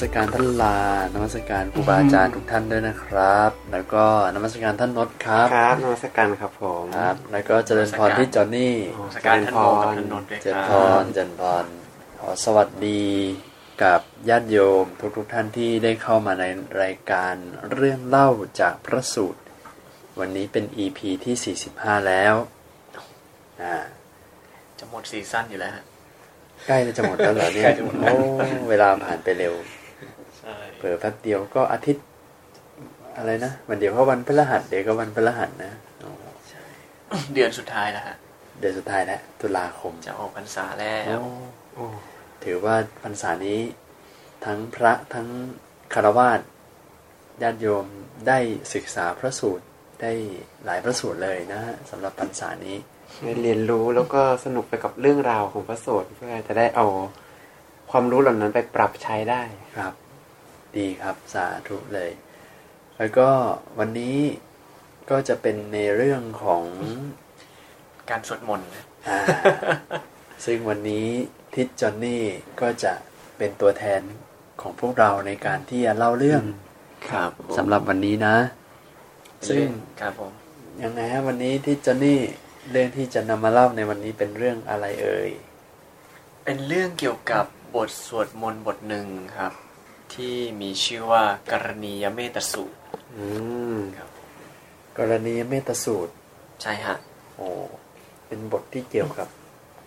สการท่านลานมัสการครูบาอาจารย์ทุกท่านด้วยนะครับ แล้วก็นมัสการท่านนศครับครับนมัสการครับผมครับ แล้วก็เจริญพรที่จอนนี่โอ้สการท่านโมกับท่านนนท์ด้วยเจริญคพรับรเจริญพรขอสวัสดีกับญาติโยมทุกๆท่านที่ได้เข้ามาในรายการเรื่องเล่าจากพระสูตร วันนี้เป็น EP ที่ 45 แล้วอ่าจะหมดซีซั่นอยู่แล้วฮะใกล้จะหมดแล้วเหรอเนี่ยใกล้จะหมดแล้วโอ้เวลาผ่านไปเร็วใช่ เผลอแป๊บเดียวก็อาทิตย์ อะไรนะวันเดียวก็วันพฤหัสเดี๋ยวก็วันพฤหัสนะโอ้เดือนสุดท้ายแล้วฮะเดือนสุดท้ายแล้วตุลาคมจะออกพรรษาแล้วโอ้โอ้ถือว่าพรรษานี้ ทั้งพระทั้งคารวาสญาติโยมได้ศึกษาพระสูตรได้หลายพระสูตรเลยนะฮะสำหรับพรรษานี้ได้เรียนรู้แล้วก็สนุกไปกับเรื่องราวของพระโสดเพื่อจะได้เอาความรู้เหล่านั้นไปปรับใช้ได้ครับ ดีครับสาธุเลย แล้วก็วันนี้ก็จะเป็นในเรื่องของการสวดมนต์นะอ่าซึ่งวันนี้ทิศจอนนี่ก็จะเป็นตัวแทนของพวกเราในการที่จะเล่าเรื่องครับสำหรับวันนี้นะ ซึ่งครับผมยังไงฮะวันนี้ทิศจอนนี่เรื่องที่จะนำมาเล่าในวันนี้เป็นเรื่องอะไรเอ่ยเป็นเรื่องเกี่ยวกับบทสวดมนต์บทหนึ่งครับ ที่มีชื่อว่ากรณียเมตสูตร อืมครับกรณีเมตตาสูตร ใช่ฮะ โอ้เป็นบทที่เกี่ยวกับ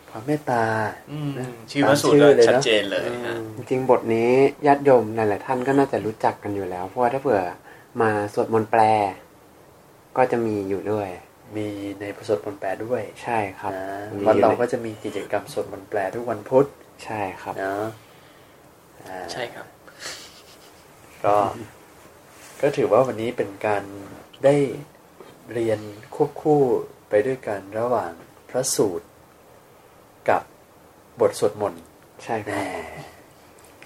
ความเมตตาอืมนะชื่อพระสูตรตามก็ชื่อเลยนะชัดเจนเลยฮะจริงๆบทนี้ญาติโยมหลายๆท่านก็น่าจะรู้จักกันอยู่แล้ว เพราะว่าถ้าเผื่อมาสวดมนต์แปล ก็จะมีอยู่ด้วย มีในพระสวดมนต์แปลด้วยใช่ครับนะมีวันอยู่เราในก็จะมีกิจกรรมสวดมนต์แปลทุกวันพุธใช่ครับเนาะอ่าใช่ครับ ก็ ก็ถือว่าวันนี้เป็นการได้เรียนควบคู่ไปด้วยกันระหว่างพระสูตร กับบทสวดมนต์ใช่คแหรับม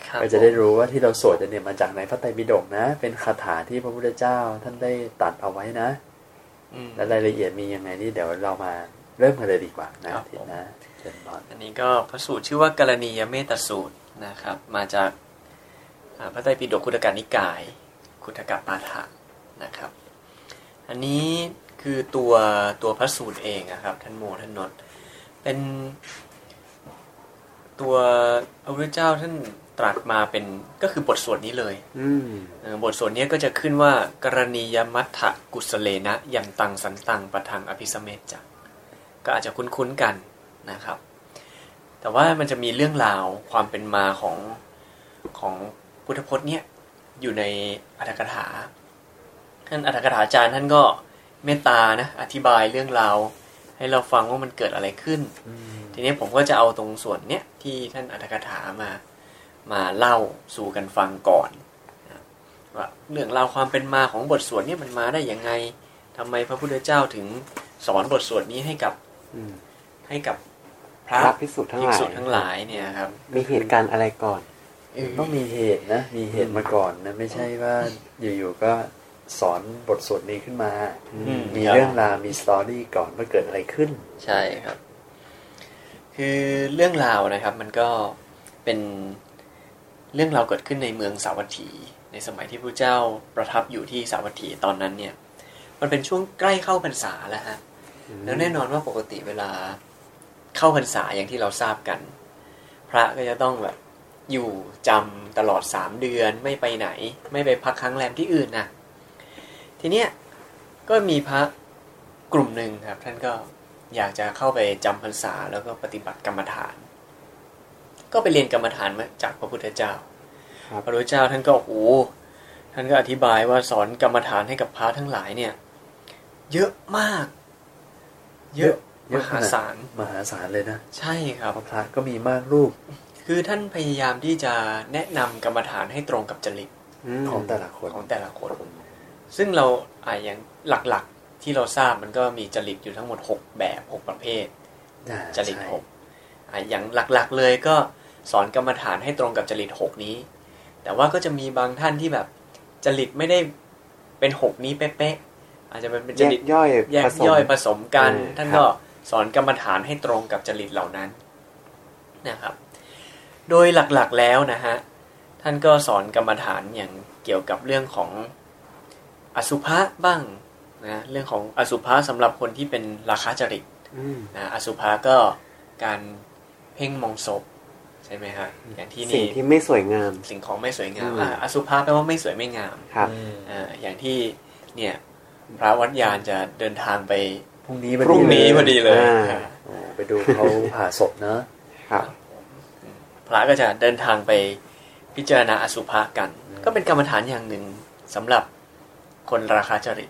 ครับก็จะได้รู้ว่าที่เราสวดกันเนี่ยมาจากในพระไตรปิฎกนะ เป็นคาถาที่พระพุทธเจ้าท่านได้ตัดเอาไว้นะอืมและรายละเอียดมียังไงนี่เดี๋ยวเรามาเริ่มกันเลยดีกว่านะครับทิศผมนะเชิญบอลอันนี้ก็พระสูตรชื่อว่ากรณียเมตสูตรนะครับ มาจากอ่า พระไตรปิฎกคุตกนิกาย คุตกปาฐะนะครับ อันนี้คือตัวตัวพระสูตรเองนะครับ ท่านโมท่านนนท์เป็นตัวพระพุทธเจ้าท่านตรัสมาเป็นก็คือบทสวดนี้เลยอืมเอ่อบทสวดนี้ก็จะขึ้นว่ากรณียมัตถกุศเลนะยันตังสันตังปะทังอภิสเมจจะก็อาจจะคุ้นๆกันนะครับ แต่ว่ามันจะมีเรื่องราวความเป็นมาของของ พุทธพจน์เนี่ยอยู่ในอัตถกถาท่านอัตถกถาจารย์ท่านก็เมตตานะอธิบายเรื่องราวให้เราฟังว่ามันเกิดอะไรขึ้น ทีนี้ผมก็จะเอาตรงส่วนเนี้ยที่ท่านอัตถกถามามาเล่าสู่กันฟังก่อนนะว่าเรื่องราวความเป็นมาของบทสวดเนี่ยมันมาได้ยังไงทำไมพระพุทธเจ้าถึงสอนบทสวดนี้ให้กับอืมให้กับพพระระภิกษุทั้งภิหกลายษุทั้งหลายเนี่ยครับ มีเหตุการณ์อะไรก่อน ต้องมีเหตุนะ มีเหตุมาก่อนนะ ไม่ใช่ว่าอยู่ๆก็สอนบทสวดนี้ขึ้นมาอืมมีครับเรื่องราวมีสตอรี่ก่อนว่าเกิดอะไรขึ้น ใช่ครับ คือเรื่องราวนะครับ มันก็เป็นเรื่องราวเกิดขึ้นในเมืองสาวัตถี ในสมัยที่พระเจ้าประทับอยู่ที่สาวัตถีตอนนั้นเนี่ย มันเป็นช่วงใกล้เข้าพรรษาแล้วฮะแล้วแน่นอนว่าปกติเวลาเข้าพรรษาอย่างที่เราทราบกัน พระก็จะต้องแบบ อยู่จำตลอดสามเดือนไม่ไปไหน ไม่ไปพักค้างแรมที่อื่นนะทีเนี้ยก็มีพระกลุ่มหนึ่งครับ ท่านก็อยากจะเข้าไปจำพรรษาแล้วก็ปฏิบัติกรรมฐาน ก็ไปเรียนกรรมฐานมาจากพระพุทธเจ้าครับพระพุทธเจ้าท่านก็โอ้โหท่านก็อธิบายว่าสอนกรรมฐานให้กับพระทั้งหลายเนี่ย เยอะมาก เยอะเยมอะขหานาดศาลมหาศาลเลยนะ ใช่ครับเพราะพระก็มีมากรูป คือท่านพยายามที่จะแนะนำกรรมฐานให้ตรงกับจริตมของแต่ละคนของแต่ละคน ซึ่งเราอ่าอย่างหลักๆที่เราทราบมันก็มีจริตอยู่ทั้งหมด 6 แบบ 6 ประเภทอ่าจริตใช่หกอะอย่างหลักๆเลยก็สอนกรรมฐานให้ตรงกับจริตหกนี้ แต่ว่าก็จะมีบางท่านที่แบบจริตไม่ได้เป็นหกนี้เป๊ะๆอาจจะเป็นเป็นจแยริกตย่อยแยกผสมย่อยผสมกันอืมท่านครับก็สอนกรรมฐานให้ตรงกับจริตเหล่านั้นนะครับ โดยหลักๆแล้วนะฮะ ท่านก็สอนกรรมฐานอย่างเกี่ยวกับเรื่องของอสุภะบ้างนะเรื่องของอสุภะสำหรับคนที่เป็นราคะจริตอืมนะอสุภะก็การเพ่งมองศพใช่ไหมฮะอย่างที่สิ่งนี่ที่ไม่สวยงาม สิ่งของไม่สวยงามอืมอะอสุภะแปลว่าไม่สวยไม่งามครับอืมอ่าอย่างที่เนี่ยพระวัดยานจะเดินทางไปพรุ่งนี้พรุ่งนี้พอดีเลยอ่าอ่าโอ้ไปดูเขาผ่าศพเนอะครับ พระก็จะเดินทางไปพิจารณาอสุภะกัน ก็เป็นกรรมฐานอย่างหนึ่งสำหรับคนราคาจริต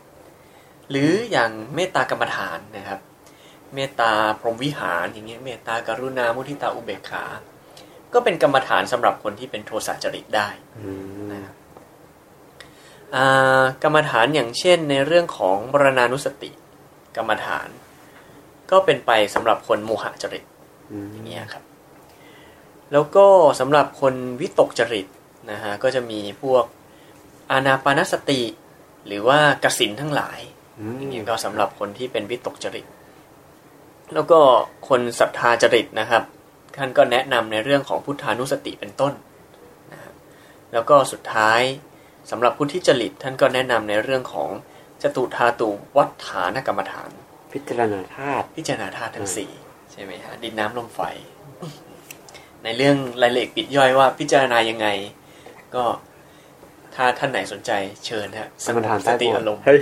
หรืออย่างเมตตากรรมฐานนะครับ เมตตาพรหมวิหารอย่างเงี้ยเมตตากรุณามุทิตาอุเบกขา ก็เป็นกรรมฐานสำหรับคนที่เป็นโทสะจริตได้อืมนะครับอ่ากรรมฐานอย่างเช่นในเรื่องของบรณานุสติ กรรมฐาน ก็เป็นไปสำหรับคนโมหะจริตอืมอย่างเงี้ยครับ แล้วก็สำหรับคนวิตกจริตนะฮะก็จะมีพวกอานาปานสติ หรือว่ากสินทั้งหลายอืมอย่างเงี้ยก็สำหรับคนที่เป็นวิตกจริต แล้วก็คนศรัทธาจริตนะครับท่านก็แนะนำในเรื่องของพุทธานุสติเป็นต้นนะฮะแล้วก็สุดท้ายสำหรับผู้ที่จริต ท่านก็แนะนำในเรื่องของจตุธาตุวัฏฐานกรรมฐาน พิจารณาธาตุพิจารณาธาตุทั้งสี่ใช่ไหมฮะดินน้ำลมไฟ ในเรื่องรายละเอียดปลีกย่อยว่าพิจารณายังไง ก็ถ้าท่านไหนสนใจเชิญฮะสงบสติอารมณ์เฮ้ย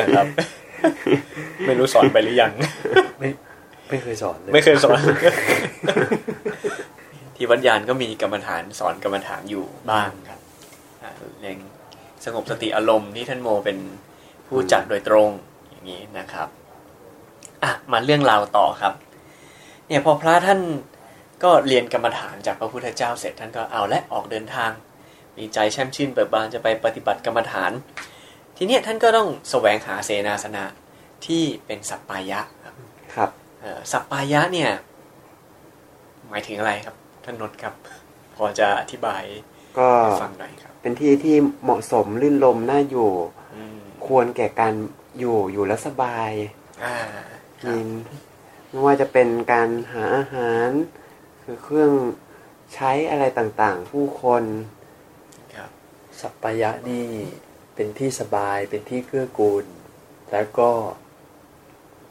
นะครับ ไม่รู้สอนไปหรือยัง ไม่ไม่เคยสอนเลยไม่เคยสอน ที่วัดยานก็มีกรรมฐานสอนกรรมฐานอยู่บ้างครับอ่าเรื่องสงบสติอารมณ์ที่ท่านโมเป็นผู้จัดโดยตรงอย่างนี้นะครับ อะมาเรื่องราวต่อครับ เนี่ยพอพระท่านก็เรียนกรรมฐานจากพระพุทธเจ้าเสร็จท่านก็เอาและออกเดินทาง มีใจแช่มชื่นเบิกบานจะไปปฏิบัติกรรมฐาน ทีเนี้ยท่านก็ต้องแสวงหาเสนาสนะที่เป็นสัปปายะครับครับเอ่อสัปปายะเนี่ย หมายถึงอะไรครับท่านนนท์ครับ พอจะอธิบายก็ให้ฟังหน่อยครับ เป็นที่ที่เหมาะสมลื่นลมน่าอยู่อืมควรแก่การอยู่อยู่แล้วสบาย อ่าครับ กิน ไม่ว่าจะเป็นการหาอาหารคือเครื่องใช้อะไรต่างๆ ผู้คนครับสัปปายะนี่เป็นที่สบายเป็นที่เกื้อกูล แล้วก็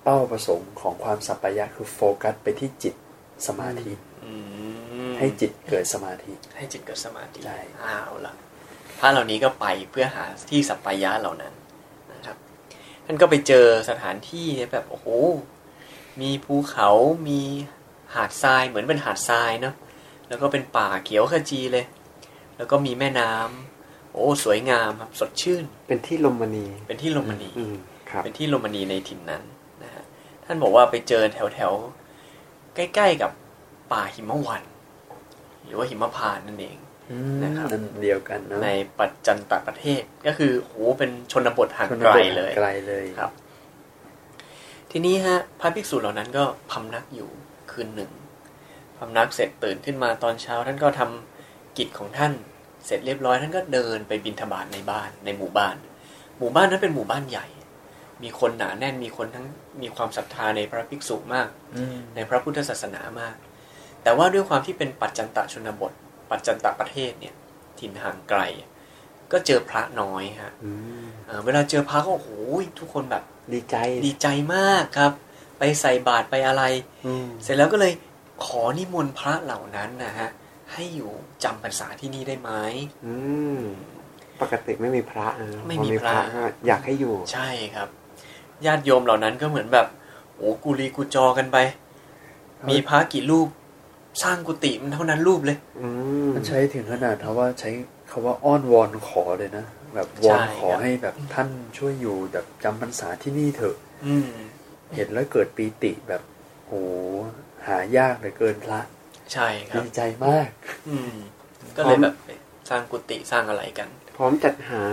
เป้าประสงค์ของความสัปปายะคือโฟกัสไปที่จิตสมาธิอืมให้จิตเกิดสมาธิ ให้จิตเกิดสมาธิใช่อ้าวละพระเหล่านี้ก็ไปเพื่อหาที่สัปปายะเหล่านั้นนะครับ ท่านก็ไปเจอสถานที่เนี่ยแบบโอ้โห มีภูเขามีหาดทรายเหมือนเป็นหาดทรายเนาะแล้วก็เป็นป่าเขียวขจีเลย แล้วก็มีแม่น้ำโอ้สวยงามครับสดชื่น เป็นที่ลมมณี เป็นที่ลมณีอืมครับเป็นที่ลมณีในถิ่นนั้นนะฮะท่านบอกว่าไปเจอแถวแถวๆใกล้ๆกับป่าหิมวัน หรือว่าหิมพานต์นั่นเอง นะครับนั่นเดียวกันเนอะในปัจจันตประเทศ ก็คือโหเป็นชนบทห่างชนบทไกลเลยไกลเลยครับ ทีนี้ฮะพระภิกษุเหล่านั้นก็พำนักอยู่คืนหนึ่งพำนักเสร็จตื่นขึ้นมาตอนเช้า ท่านก็ทำกิจของท่าน เสร็จเรียบร้อยท่านก็เดินไปบิณฑบาตในบ้านในหมู่บ้าน หมู่บ้านนั้นเป็นหมู่บ้านใหญ่ มีคนหนาแน่นมีคนทั้งมีความศรัทธาในพระภิกษุมากอืมในพระพุทธศาสนามาก แต่ว่าด้วยความที่เป็นปัจจันตชนบท ปัจจันตประเทศเนี่ย ถิ่นห่างไกล ก็เจอพระน้อยฮะอืมเอ่อเวลาเจอพระก็โอ้โหทุกคนแบบดีใจดีใจมากครับ ไปใส่บาตรไปอะไรอืมเสร็จแล้วก็เลยขอนิมนต์พระเหล่านั้นนะฮะให้อยู่จำพรรษาที่นี่ได้ไหมอืมปกติไม่มีพระนะไม่มีพอพระก็อยากให้อยู่ ใช่ครับ ญาติโยมเหล่านั้นก็เหมือนแบบ โอ้กุลีกุจอกันไป มีพระกี่รูป สร้างกุฏิมันเท่านั้นรูปเลยอืมมันใช้ถึงขนาดเขาว่าใช้คาว่าอ้อนวอนขอเลยนะแบบวอนใช่ขอครับให้แบบท่านช่วยอยู่แบบจำพรรษาที่นี่เถอะอืมเห็นแล้วเกิดปีติแบบโหหายากเหลือเกินพระใช่ครัดีบใจมาก อืม ก็เลยแบบไปสร้างกุฏิสร้างอะไรกัน พร้อมจัดหา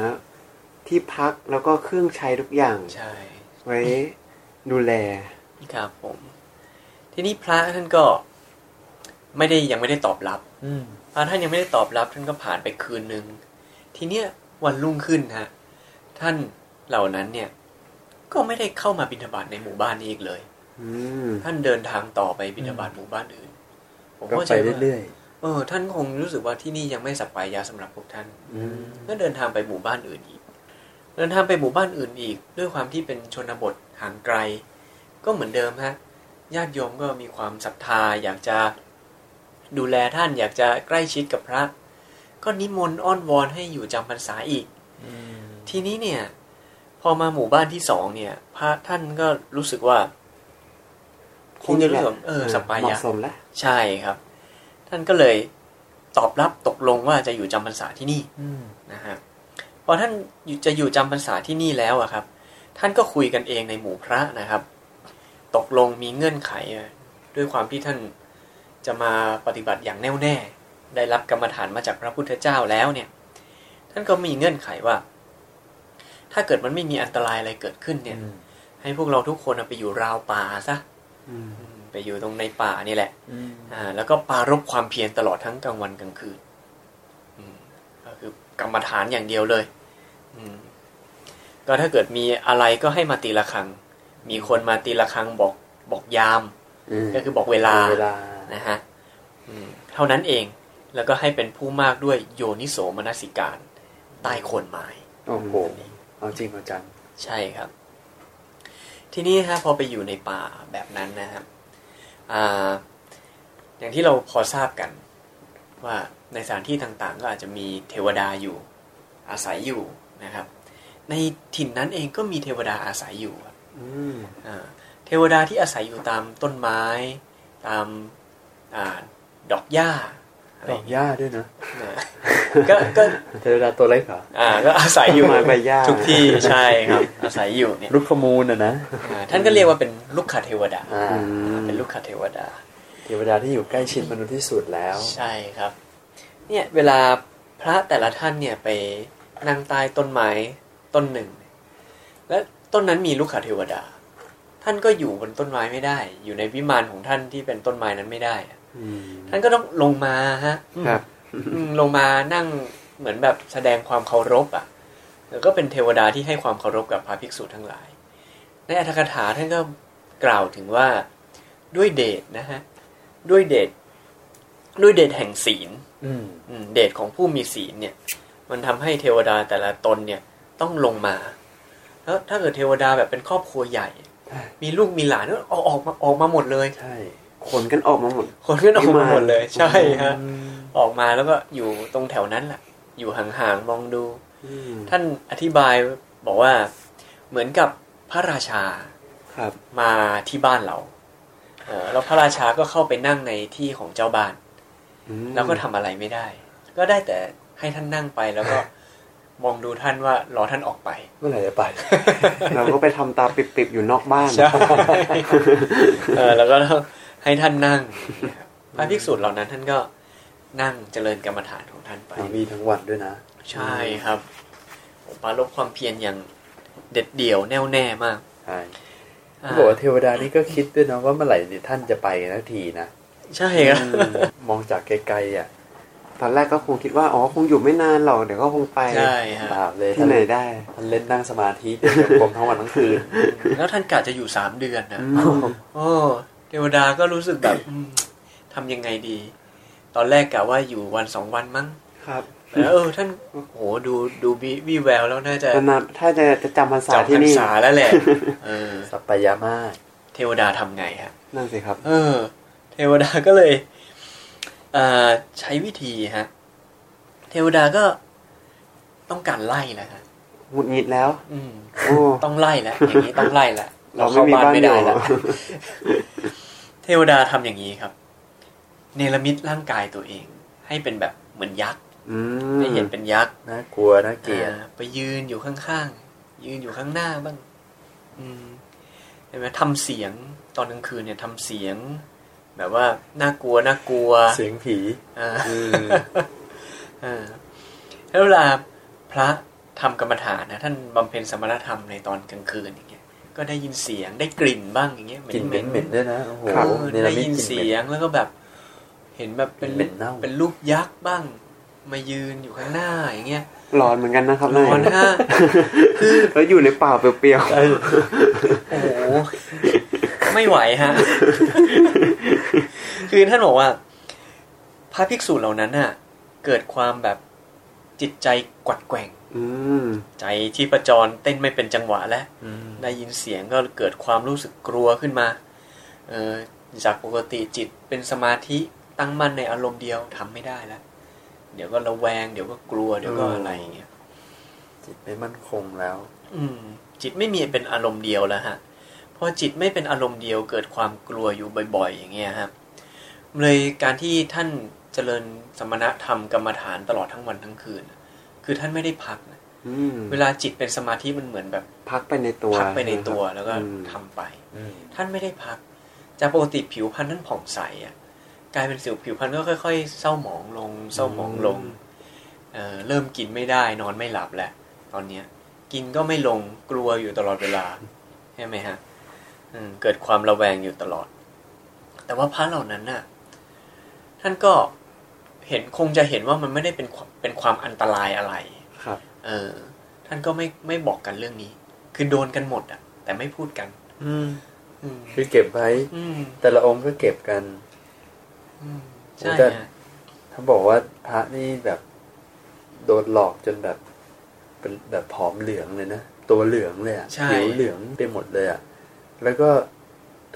ที่พักแล้วก็เครื่องใช้ทุกอย่างใช่ไว้ดูแลครับผม ทีนี้พระท่านก็ ไม่ได้ยังไม่ได้ตอบรับอืมพระท่านยังไม่ได้ตอบรับท่านก็ผ่านไปคืนหนึ่งทีเนี้ยวันรุ่งขึ้นฮะท่านเหล่านั้นเนี่ย ก็ไม่ได้เข้ามาบิณฑบาตในหมู่บ้านนี้อีกเลยอืมท่านเดินทางต่อไปบิณฑบาตหมู่บ้านอื่น ผมก็เข้าใจไปว่าเรื่อยเออ ท่านคงรู้สึกว่าที่นี่ยังไม่สัปปายาสำหรับพวกท่านๆอืมก็เดินทางไปหมู่บ้านอื่นอีก เดินทางไปหมู่บ้านอื่นอีก ด้วยความที่เป็นชนบทห่างไกล ก็เหมือนเดิมฮะญาติโยมก็มีความศรัทธาอยากจะ ดูแลท่านอยากจะใกล้ชิดกับพระ ก็นิมนต์อ้อนวอนให้อยู่จำพรรษาอีกทีนี้เนี่ย พอมาหมู่บ้านที่สองเนี่ย พระท่านก็รู้สึกว่าคงจะรู้สึกว่าเออสัปปาเหยะมาะสมแล้วใช่ครับ ท่านก็เลยตอบรับตกลงว่าจะอยู่จำพรรษาที่นี่อืมนะฮะพอท่านอยู่จะอยู่จำพรรษาที่นี่แล้วอะครับ ท่านก็คุยกันเองในหมู่พระนะครับ ตกลงมีเงื่อนไขอะด้วยความที่ท่าน จะมาปฏิบัติอย่างแน่วแน่ ได้รับกรรมฐานมาจากพระพุทธเจ้าแล้วเนี่ย ท่านก็มีเงื่อนไขว่า ถ้าเกิดมันไม่มีอันตรายอะไรเกิดขึ้นเนี่ย ให้พวกเราทุกคนอะไปอยู่ราวป่าซะอืมอืมไปอยู่ตรงในป่านี่แหละอืมอ่า แล้วก็ปรารบความเพียรตลอดทั้งกลางวันกลางคืนอืมก็คือกรรมฐานอย่างเดียวเลย อืมก็ถ้าเกิดมีอะไรก็ให้มาตีละครัง มีคนมาตีละครังบอกบอกยามมก็คือบอกเวลาเวลา นะฮะอืมเท่านั้นเองแล้วก็ให้เป็นผู้มากด้วยโยนิโสมนสิการใต้โคนไม้โอ้โหเอาจริงเอาจังใช่ครับ ทีนี้ฮะพอไปอยู่ในป่าแบบนั้นนะครับอ่าอย่างที่เราพอทราบกัน ว่าในสถานที่ต่างๆ ก็อาจจะมีเทวดาอยู่อาศัยอยู่นะครับ ในถิ่นนั้นเองก็มีเทวดาอาศัยอยู่ครับอืมอ่าเทวดาที่อาศัยอยู่ตามต้นไม้ ตามอา ดอกหญ้าอะไรดออกย่างหเงี้ยญ้าด้วยนะนะก็ก็เทวดาตัวเล็กเหรออ่าก็อาศัยอยู่ไม้ใบหญ้าทุกที่ใช่ครับ อาศัยอยู่เนี่ยลูกขมูลอะนะอ่าท่านก็เรียกว่าเป็นลูกขเทวดาอ่าอืมเป็นลูกขเทวดา เทวดาที่อยู่ใกล้ชิดมนุษย์ที่สุดแล้ว ใช่ครับ เนี่ยเวลาพระแต่ละท่านเนี่ยไปนั่งใต้ต้นไม้ต้นหนึ่ง และต้นนั้นมีลูกขเทวดา ท่านก็อยู่บนต้นไม้ไม่ได้ อยู่ในวิมานของท่านที่เป็นต้นไม้นั้นไม่ได้อะอืม ท่านก็ต้องลงมาฮะครับอืมลงมานั่งเหมือนแบบแสดงความเคารพอะแล้วก็เป็นเทวดาที่ให้ความเคารพกับพระภิกษุทั้งหลาย ในอัตถกถาท่านก็กล่าวถึงว่าด้วยเดชนะฮะด้วยเดชด้วยเดชแห่งศีลอืมอืมเดชของผู้มีศีลเนี่ย มันทำให้เทวดาแต่ละตนเนี่ยต้องลงมาแล้วถ้าเกิดเทวดาแบบเป็นครอบครัวใหญ่ มีลูกมีหลานก็ออกออกมาออกมาหมดเลยใช่ ขนกันออกมาหมดคนก็ออกมาหมดเลย ใช่ฮะอืมออกมาแล้วก็อยู่ตรงแถวนั้นแหละอยู่ห่างๆมองดูอืมท่านอธิบายบอกว่าเหมือนกับพระราชาครับ มาที่บ้านเราเออแล้วพระราชาก็เข้าไปนั่งในที่ของเจ้าบ้านอืมแล้วก็ทำอะไรไม่ได้ ก็ได้แต่ให้ท่านนั่งไปแล้วก็มองดูท่านว่ารอท่านออกไป เมื่อไหร่จะไป เราก็ไปทำตาปิบๆอยู่นอกบ้านใช่เออแล้วก็ต้อง ให้ท่านนั่งนะครับพระภิกษุเหล่านั้นท่านก็นั่งเจริญกรรมฐานของท่านไปมีทั้งวันด้วยนะ ใช่ครับปรารบความเพียรอย่างเด็ดเดี่ยวแน่วแน่มากใช่อ่าเขาบอกว่าเทวดานี่ก็คิดด้วยนะว่าเมื่อไหร่เนี่ยท่านจะไปนาทีนะใช่ครับมองจากไกลๆอะตอนแรกก็คงคิดว่าอ๋อคงอยู่ไม่นานหรอกเดี๋ยวก็คงไปใช่ฮะเปล่าเลยที่ไหนได้ท่านเล่นนั่งสมาธิเดินจงกรมทั้งวันทั้งคืน แล้วท่านกะจะอยู่สามเดือนนะอืมโอ้เทวดาก็รู้สึกแบบอืมทำยังไงดี ตอนแรกกะว่าอยู่วันสองวันมั้งครับแล้วเออท่านโหดูดูวิวิแววแล้วน่าจะนานๆถ้าจะจะจำพรรษาจำพที่รรนี่ษาแล้วแหละเออสัปปายามากเทวดาทำไงฮะนั่นสิครับ เออ เทวดาก็เลยเอ่อใช้วิธีฮะ เทวดาก็ต้องการไล่แล้วฮะหงุดหงิดแล้ว อืมโอ้ต้องไล่แล้วอย่างนี้ต้องไล่แล้วเราไม่มีบ้านไม่อยู่ได้แล้ว เทวดาทำอย่างนี้ครับ เนรมิตร่างกายตัวเอง ให้เป็นแบบเหมือนยักษ์อืมให้เห็นเป็นยักษ์น่ากลัวน่าเกลียดอ่าไปยืนอยู่ข้างๆยืนอยู่ข้างหน้าบ้าง อืมช่ไหมทำเสียงตอนกลางคืนเนี่ยทำเสียง แบบว่าน่ากลัวน่ากลัว เสียงผีอ่าอืมอ่าแล้วเวลาพระทำกรรมฐานนะท่านบำเพ็ญสมณธรรมในตอนกลางคืนอย่างเงี้ย ก็ได้ยินเสียงได้กลิ่นบ้างอย่างเงี้ยกลิ่นเหม็นเหม็นๆด้วยนะโอ้โหเออเนรได้มิตยินกลิ่นเสีเหม็ยงแล้วก็แบบ เห็นแบบเป็นเหม็นเน่าเป็นรูปยักษ์บ้าง มายืนอยู่ข้างหน้าอย่างเงี้ยร้อนเหมือนกันนะครับร้อนนายฮะแล้วอยู่ในป่าเปรี้ยวโอ้โหไม่ไหวฮะ คือท่านบอกว่า พระภิกษุเหล่านั้นน่ะ เกิดความแบบจิตใจกวัดแกว่งๆอืม ใจที่ประจรเต้นไม่เป็นจังหวะแล้วอืมได้ยินเสียงก็เกิดความรู้สึกกลัวขึ้นมาเออจากปกติจิตเป็นสมาธิตั้งมั่นในอารมณ์เดียวทำไม่ได้แล้วเดี๋ยวก็ระแวง เดี๋ยวก็กลัวเดี๋ยวก็อะไรอย่างเงี้ยจิตไม่มั่นคงแล้ว อืม จิตไม่มีเป็นอารมณ์เดียวแล้วฮะพอจิตไม่เป็นอารมณ์เดียวเกิดความกลัวอยู่บ่อย ๆ อย่างเงี้ยครับเลยการที่ท่านเจริญสมณธรรมกรรมฐานตลอดทั้งวันทั้งคืนน่ะ คือท่านไม่ได้พักนะอืมเวลาจิตเป็นสมาธิมันเหมือนแบบ พักไปในตัวพักไปในตัวแล้วก็อืมทำไปอืมท่านไม่ได้พัก จากปกติผิวพรรณท่านผ่องใสอะกลายเป็นสิวผิวพรรณก็ค่อย ๆ เศร้าหมองลง เศร้าหมองลงเอ่อเริ่มกินไม่ได้ นอนไม่หลับแล้วตอนเนี้ย กินก็ไม่ลงกลัวอยู่ตลอดเวลาใช่ไหมฮะอืมเกิดความระแวงอยู่ตลอด แต่ว่าพระเหล่านั้นน่ะ ท่านก็ เห็นคงจะเห็นว่ามันไม่ได้เป็นความเป็นความอันตรายอะไร ครับ เออ ท่านก็ไม่ไม่บอกกันเรื่องนี้ คือโดนกันหมดอะ แต่ไม่พูดกัน อืมอืมคือเก็บไว้อืมแต่ละองค์ก็เก็บกันอืมโอ้ใช่แต่ฮะถ้าบอกว่าพระนี่แบบโดนหลอกจนแบบเป็นแบบผอมเหลืองเลยนะ ตัวเหลืองเลยอะใช่ผิวเหลืองไปหมดเลยอะแล้วก็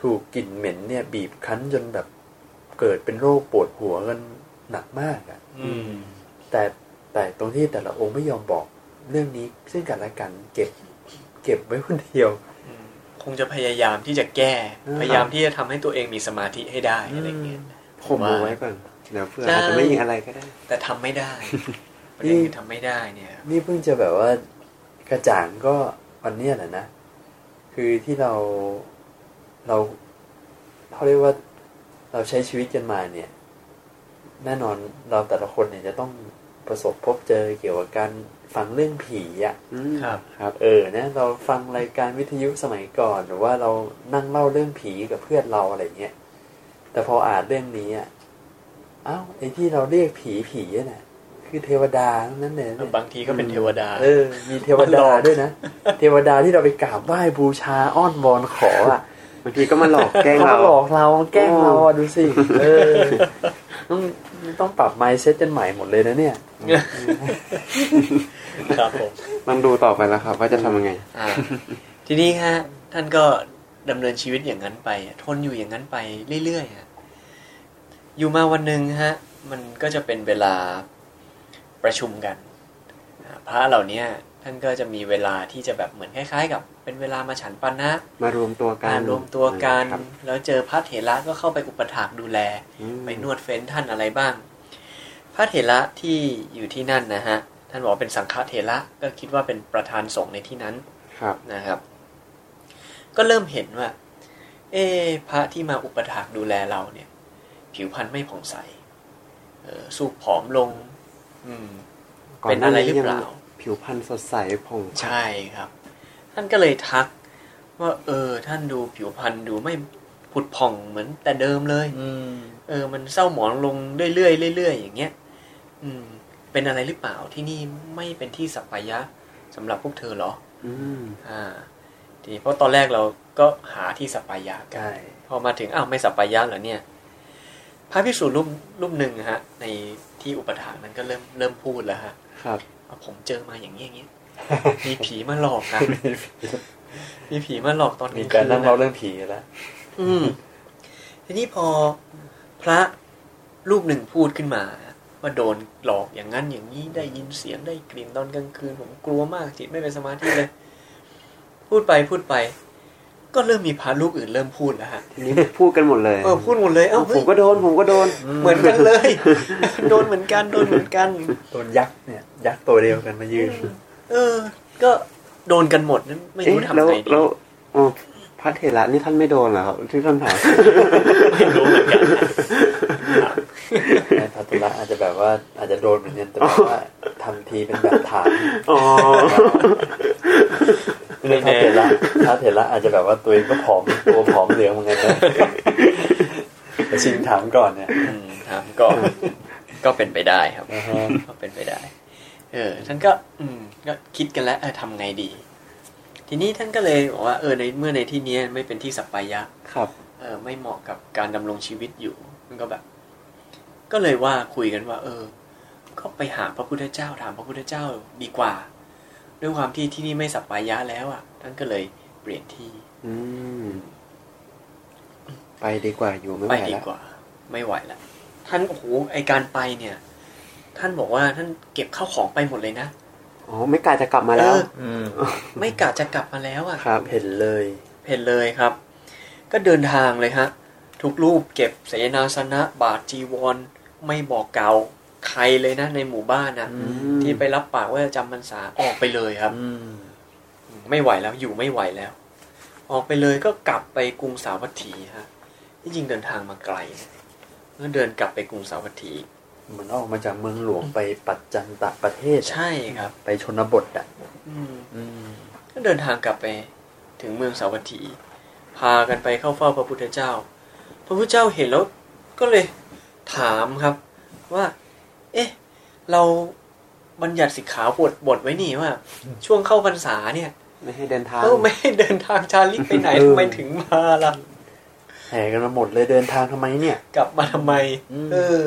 ถูกกลิ่นเหม็นเนี่ย บีบคั้นจนแบบเกิดเป็นโรคปวดหัวกัน หนักมากอะอืมแต่แต่ตรงที่แต่ละองค์ไม่ยอมบอกเรื่องนี้ซึ่งกันและกันเก็บ เก็บไว้คนเดียวอืมคงจะพยายามที่จะแก้อืมพยายามที่จะทำให้ตัวเองมีสมาธิให้ได้อะไรเงี้ยข่มเอาไว้ก่อนเดี๋ยวเพื่อใช่อาจจะไม่มีอะไรก็ได้ แต่ทำไม่ได้ประเด็นคือทำไม่ได้เนี่ย นี่เพิ่งจะแบบว่ากระจ่างก็วันเนี้ยแหละนะ คือที่เราเราเขาเรียกว่าเราใช้ชีวิตกันมาเนี่ย แน่นอนเราแต่ละคนเนี่ยจะต้องประสบพบเจอเกี่ยวกับการฟังเรื่องผีอะ่ะอืมครับ ครับ เออนะเราฟังรายการวิทยุสมัยก่อน หรือว่าเรานั่งเล่าเรื่องผีกับเพื่อนเราอะไรเงี้ยแต่พออ่านเรื่องนี้อะอ้าวไอ้ที่เราเรียกผีผีอะน่ะ คือเทวดาทั้งนั้นเลยเนี่ยบางทีก็เป็นเทวดา เออ มีเทวดาด้วยนะเทวดาที่เราไปกราบไหว้บูชาอ้อนวอนขออะบางทีก็มาหลอกแกล้งเขาเรามาหลอกเราแกล้งเราอะดูสิเออ ต้องต้องปรับไมซ์เซ็ตกันใหม่หมดเลยนะเนี่ย ครับผมต้องดูต่อไปแล้วครับ ว่าจะทำยังไง อ่า ทีนี้ฮะ ท่านก็ดำเนินชีวิตอย่างนั้นไปอะทนอยู่อย่างนั้นไปเรื่อยๆฮะอยู่มาวันหนึ่งฮะ มันก็จะเป็นเวลาประชุมกันอ่าพระเหล่านี้ท่านก็จะมีเวลาที่จะแบบเหมือนคล้ายๆ กับ เป็นเวลามาฉันปันนะ มารวมตัวกักานรรวมตัวกันครับแล้วเจอพระเถระก็เข้าไปอุปถากดูแลอืมไปนวดเฟ้นท่านอะไรบ้าง พระเถระที่อยู่ที่นั่นนะฮะ ท่านบอกว่าเป็นสังฆเถระก็คิดว่าเป็นประธานสงฆ์ในที่นั้นครับนะครับ ก็เริ่มเห็นว่า เอ๊ะพระที่มาอุปถากดูแลเราเนี่ย ผิวพรรณไม่ผ่องใสเออสูบผอมลง อืม เป็นอะไรหรือเปล่า ผิวพรรณสดใสผ่องใช่ครับ ท่านก็เลยทัก ว่า เออ ท่านดูผิวพรรณดูไม่ผุดผ่องเหมือนแต่เดิมเลย อืมเออ มันเศร้าหมองลงเรื่อยๆเรื่อยๆอย่างเงี้ย อืม เป็นอะไรหรือเปล่าที่นี่ไม่เป็นที่สัปปายะสำหรับพวกเธอเหรอ อืมอ่า ทีนี้เพราะตอนแรกเราก็หาที่สัปปายะกันใช่พอมาถึงอ้าวไม่สัปปายะเหรอเนี่ย พระภิกษุรูปรูปหนึ่งฮะ ในที่อุปถากนั้นก็เริ่มเริ่มพูดแล้วฮะ ครับว่า ผมเจอมาอย่างนี้ยอย่างนี้ยมีผีมาหลอกนะมีผีมาหลอกตอนมีลางการคืนนั่งนะเล่าเรื่องผีแล้วอืมทีนี้พอพระรูปหนึ่งพูดขึ้นมาว่าโดนหลอกอย่างนั้นอย่างนี้ได้ยินเสียงได้กลิ่นตอนกลางคืนผมกลัวมากจิตไม่เป็นสมาธิเลย พูดไปพูดไป ก็เริ่มมีพระรูปอื่นเริ่มพูดแล้วฮะทีนี้พูดกันหมดเลยเออพูดหมดเลยเอ้าผเฮ้ยมก็โดนผมก็โดนเหมือนกันเลย โดนเหมือนกันโดนเหมือนกันโดนยักษ์เนี่ยยักษ์ตัวเดียวกันมายืนเออ ก็โดนกันหมดนั้นไม่เอ๊ะรู้ทำแล้วไงดีแล้วอ๋อพระเถระนี่ท่านไม่โดนเหรอครับที่ท่านถามไม่รู้เหมือนกันนะครับในพัทละอาจจะแบบว่าอาจจะโดนเหมือนกันแต่แบบว่าทำทีเป็นแบบถามอ๋อ เรื่องพระเถระพระเถระอาจจะแบบว่าตัวเองก็ผอมตัวผอมเหลืองเหมือนกันนะแต่ชิงถามก่อนเนี่ยอืมครับก็ก็เป็นไปได้ครับนะฮะก็เป็นไปได้ เออ ท่านก็ อืม ก็คิดกันแล้วเออทำไงดี ทีนี้ท่านก็เลยบอกว่าเออในเมื่อในที่เนี้ยไม่เป็นที่สัปปายะครับ เออ ไม่เหมาะกับการดำรงชีวิตอยู่ มันก็แบบ ก็เลยว่าคุยกันว่า เออ ก็ไปหาพระพุทธเจ้าถามพระพุทธเจ้าดีกว่า ด้วยความที่ที่นี่ไม่สัปปายะแล้วอะ ท่านก็เลยเปลี่ยนที่ อืม ไปดีกว่าอยู่ไม่ไหไปวดีแล้วกว่า ไม่ไหวแล้วท่านโอ้โหไอการไปเนี่ย ท่านบอกว่าท่านเก็บข้าวของไปหมดเลยนะอ๋อไม่กล้าจะกลับมาแล้วเอออืมไม่กะจะกลับมาแล้วอะ ครับ เห็นเลยเห็นเลยครับ ก็เดินทางเลยฮะ ทุกรูปเก็บเสนาสนะ บาทจีวร ไม่บอกเกล่าว ใครเลยนะในหมู่บ้านนะอืมที่ไปรับปากว่าจะจำพรรษาออกไปเลยครับอืมไม่ไหวแล้วอยู่ไม่ไหวแล้ว ออกไปเลยก็กลับไปกรุงสาวัตถีฮะที่จริงเดินทางมาไกลนะก็เดินกลับไปกรุงสาวัตถีเหมือนออกมาจากเมืองหลวงไปปัจจันตประเทศใช่ครับ ไปชนบทอะอืมอืมก็เดินทางกลับไปถึงเมืองสาวัตถี พากันไปเข้าเฝ้าพระพุทธเจ้า พระพุทธเจ้าเห็นแล้วก็เลยถามครับ ว่า เอ๊ะ เราบัญญัติสิกขาบทบทไว้นี่ว่า ช่วงเข้าพรรษาเนี่ย ไม่ให้เดินทางเออไม่ให้เดินทางชาลิกไปไหนเออทำไมถึงมาล่ะแห่กันมาหมดเลยเดินทางทำไมเนี่ย กลับมาทำไมอืมเออ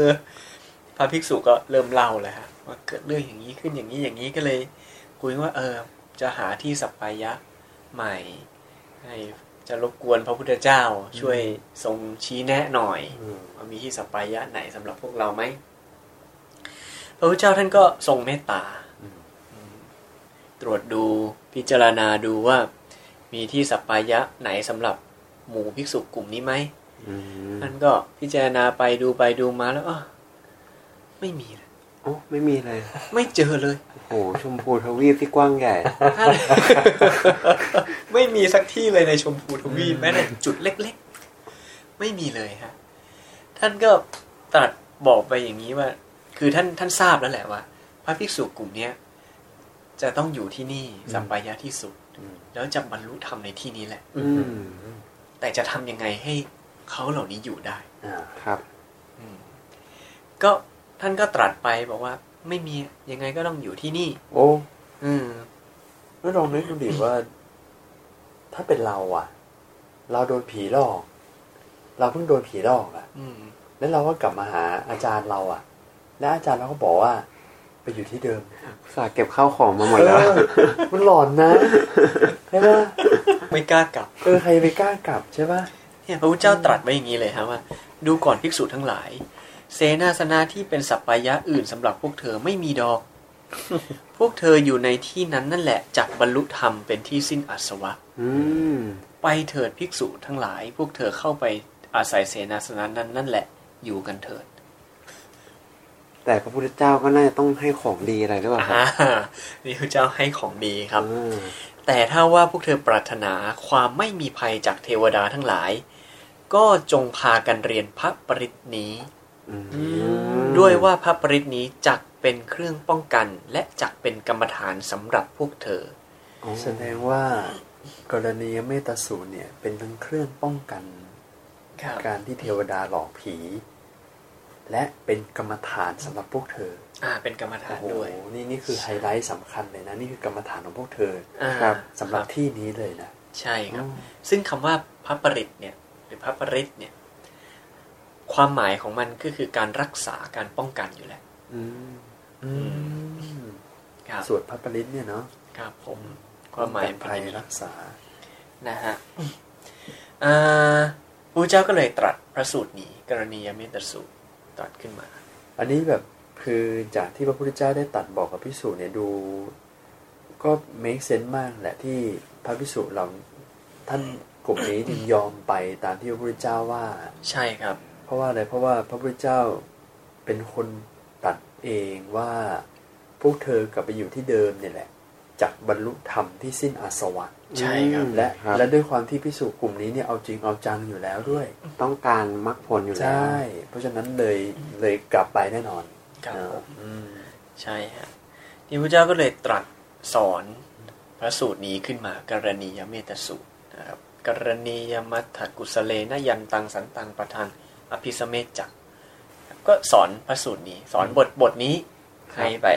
พระภิกษุก็เริ่มเล่าเลยฮะว่าเกิดเรื่องอย่างนี้ขึ้นอย่างนี้อย่างนี้ก็เลย คุยว่า เออ จะหาที่สัปปายะใหม่ ให้จะรบกวนพระพุทธเจ้า ช่วยทรงชี้แนะหน่อยอืมว่ามีที่สัปปายะไหนสำหรับพวกเราไหม พระพุทธเจ้าท่านก็ทรงเมตตาอืมอืมตรวจดูพิจารณาดูว่า มีที่สัปปายะไหนสำหรับหมู่ภิกษุกลุ่มนี้ไหมอืมท่านก็พิจารณาไปดูไปดูมาแล้วอ้อไม่มีเลยโอ้ไม่มีเลย ไม่เจอเลยโอ้โหชมพูทวีปที่กว้างใหญ่ท่านไม่มีสักที่เลยในชมพูทวีปแม้แต่จุดเล็ก ๆ ไม่มีเลยฮะ ท่านก็ตรัสบอกไปอย่างนี้ว่า คือท่านท่านทราบแล้วแหละว่า พระภิกษุกลุ่มเนี้ยจะต้องอยู่ที่นี่สัมปายะที่สุดอืมแล้วจะบรรลุธรรมในที่นี้แหละ อืมแต่จะทำยังไงให้เขาเหล่านี้อยู่ได้อ่าครับอืมก็ท่านก็ตรัสไปบอกว่า ไม่มียังไงก็ต้องอยู่ที่นี่ โอ้อืมแล้วลองนึกดูดิว่า ถ้าเป็นเราอะ เราโดนผีหลอก เราเพิ่งโดนผีหลอกอะอืมแล้วเราก็กลับมาหาอาจารย์เราอะ แล้วอาจารย์เราก็บอกว่า ไปอยู่ที่เดิมฝากเก็บข้าวของมาหมดแล้วเออมันหลอนนะใช่ปะไม่กล้ากลับ เออใครไปกล้ากลับใช่ปะเนี่ยพระพุทธเจ้าตรัสไว้อย่างนี้เลยครับว่า ดูก่อนภิกษุทั้งหลาย เสนาสนะที่เป็นสัปปายะอื่นสำหรับพวกเธอไม่มีดอก พวกเธออยู่ในที่นั้นนั่นแหละจักบรรลุธรรมเป็นที่สิ้นอาสวะอืมไปเถิดภิกษุทั้งหลาย พวกเธอเข้าไปอาศัยเสนาสนะนั้นนั่นแหละ อยู่กันเถิด แต่พระพุทธเจ้าก็น่าจะต้องให้ของดีอะไรหรือเปล่าครับอ่านี่พระเจ้าให้ของดีครับอ่าแต่ถ้าว่าพวกเธอปรารถนาความไม่มีภัยจากเทวดาทั้งหลาย ก็จงพากันเรียนพระปริตนี้อืมด้วยว่าพระปริตนี้จักเป็นเครื่องป้องกัน และจักเป็นกรรมฐานสำหรับพวกเธออ๋อแสดงว่ากรณียเมตสูตรเนี่ย เป็นทั้งเครื่องป้องกันครับการที่เทวดาหลอกผี และเป็นกรรมฐานสำหรับพวกเธอ อ่า เป็นกรรมฐาโอ้นโหด้วย นี่นี่คือไฮไลท์สำคัญเลยนะนี่คือกรรมฐานของพวกเธออ่าครับสำหรับคที่นี้เลยนะ ใช่ครับ ซึ่งคำว่าพระปริตเนี่ย หรือพระปริตเนี่ย ความหมายของมันก็คือการรักษาการป้องกันอยู่แล้วอืมอืมครับสวดพระปริตเนี่ยเนาะครับผมความหมายป้องกันภัยเป็นอย่างนี้รักษา นะฮะอ่าพระเจ้าก็เลยตรัสพระสูตรนี้ กรณียเมตสูตรต รัสขึ้นมา อันนี้แบบคือจากที่พระพุทธเจ้าได้ตรัดบอกกับพิสูจน์เนี่ยดู ก็ make sense มากแหละที่พระพิสุเราท่านกลุ่มนี้จึงยอมไปตามที่พระพุทธเจ้าว่า ใช่ครับ เพราะว่าอะไรเพราะว่าพระพุทธเจ้าเป็นคนตัดเองว่าพวกเธอกลับไปอยู่ที่เดิมเนี่ยแหละ จักบรรลุธรรมที่สิ้นอาสวะใช่ครับและครับและด้วยความที่พิสูจกลุ่มนี้เนี่ยเอาจริงเอาจังอยู่แล้วด้วย ต้องการมรรคผลอยู่ใชแล้ว่เพราะฉะนั้นเลยเลยกลับไปแน่นอนครับนะผมอืมใช่ฮะที่พระเจ้าก็เลยตรัสสอนพระสูตรนี้ขึ้นมากรณียเมตสูตรนะครับกรณียมัตถกุสเลนยันตังสันตังประทานอภิสเมจจักก็สอนพระสูตรนี้ สอนบทบทนี้ให้ไป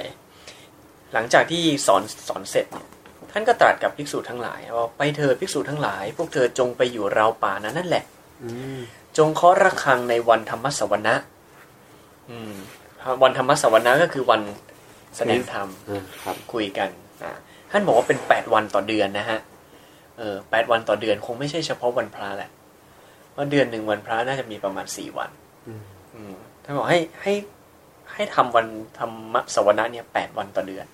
หลังจากที่สอนสอนเสร็จเนี่ยท่านก็ตรัสกับภิกษุทั้งหลายว่าไปเถิดภิกษุทั้งหลาย พวกเธอจงไปอยู่ราวป่านั้นนั่นแหละอืมจงเคาะระฆังในวันธรรมสวนะอืมวันธรรมสวนะก็คือวันแสดงธรรมอ่าครับคุยกันอ่าท่านบอกว่าเป็นแปดวันต่อเดือนนะฮะเออแปดวันต่อเดือนคงไม่ใช่เฉพาะวันพระแหละเพราะเดือนหนึ่งวันพระน่าจะมีประมาณสี่วันอืมอืมท่านบอกให้ให้ให้ทำวันธรรมสวนะเนี่ยแปดวันต่อเดือนอืม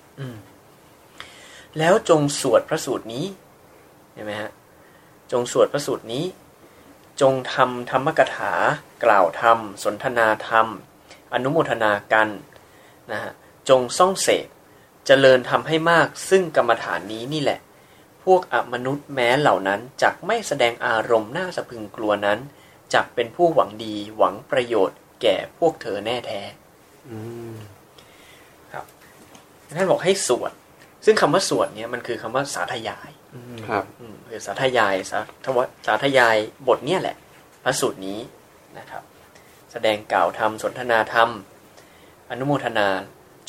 แล้วจงสวดพระสูตรนี้เห็นไหมฮะจงสวดพระสูตรนี้ จงทำธรรมกถากล่าวธรรม สนทนาธรรม อนุโมทนากันนะฮะจงซ่องเสพเจริญทำให้มากซึ่งกรรมฐานนี้นี่แหละ พวกอมนุษย์แม้เหล่านั้นจักไม่แสดงอารมณ์น่าสะพึงกลัวนั้นจักเป็นผู้หวังดีหวังประโยชน์แก่พวกเธอแน่แท้ อืม ท่านบอกให้สวด ซึ่งคำว่าสวดเนี่ยมันคือคำว่าสาธยายครับอืมคือสาธยายสาธวสาธยายบทเนี่ยแหละ พระสูตรนี้นะครับ แสดงกล่าวธรรมสนทนาธรรม อนุโมทนา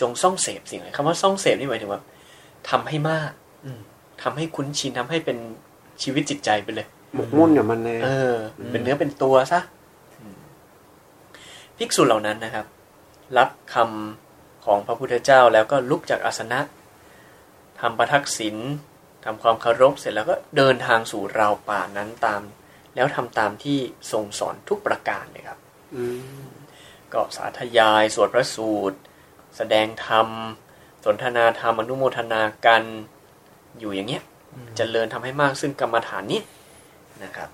จงซ่องเสพสิ่งอะไรคำว่าซ่องเสพนี่หมายถึงว่าทำให้มากอืมทำให้คุ้นชินทำให้เป็นชีวิตจิตใจไปเลยหมกมุ่นกับมันเลยเออ เป็นเนื้อเป็นตัวซะอืมภิกษุเหล่านั้นนะครับ รับคำ ของพระพุทธเจ้าแล้วก็ลุกจากอาสนะทำประทักษิณทำความเคารพเสร็จแล้วก็เดินทางสู่ราวป่านั้นตาม แล้วทำตามที่ทรงสอนทุกประการเลยครับอืมก็สาธยายสวดพระสูตร แสดงธรรม สนทนาธรรมอนุโมทนากันอยู่อย่างเงี้ยจเจริญทำให้มากซึ่งกรรมฐานนี้นะครับ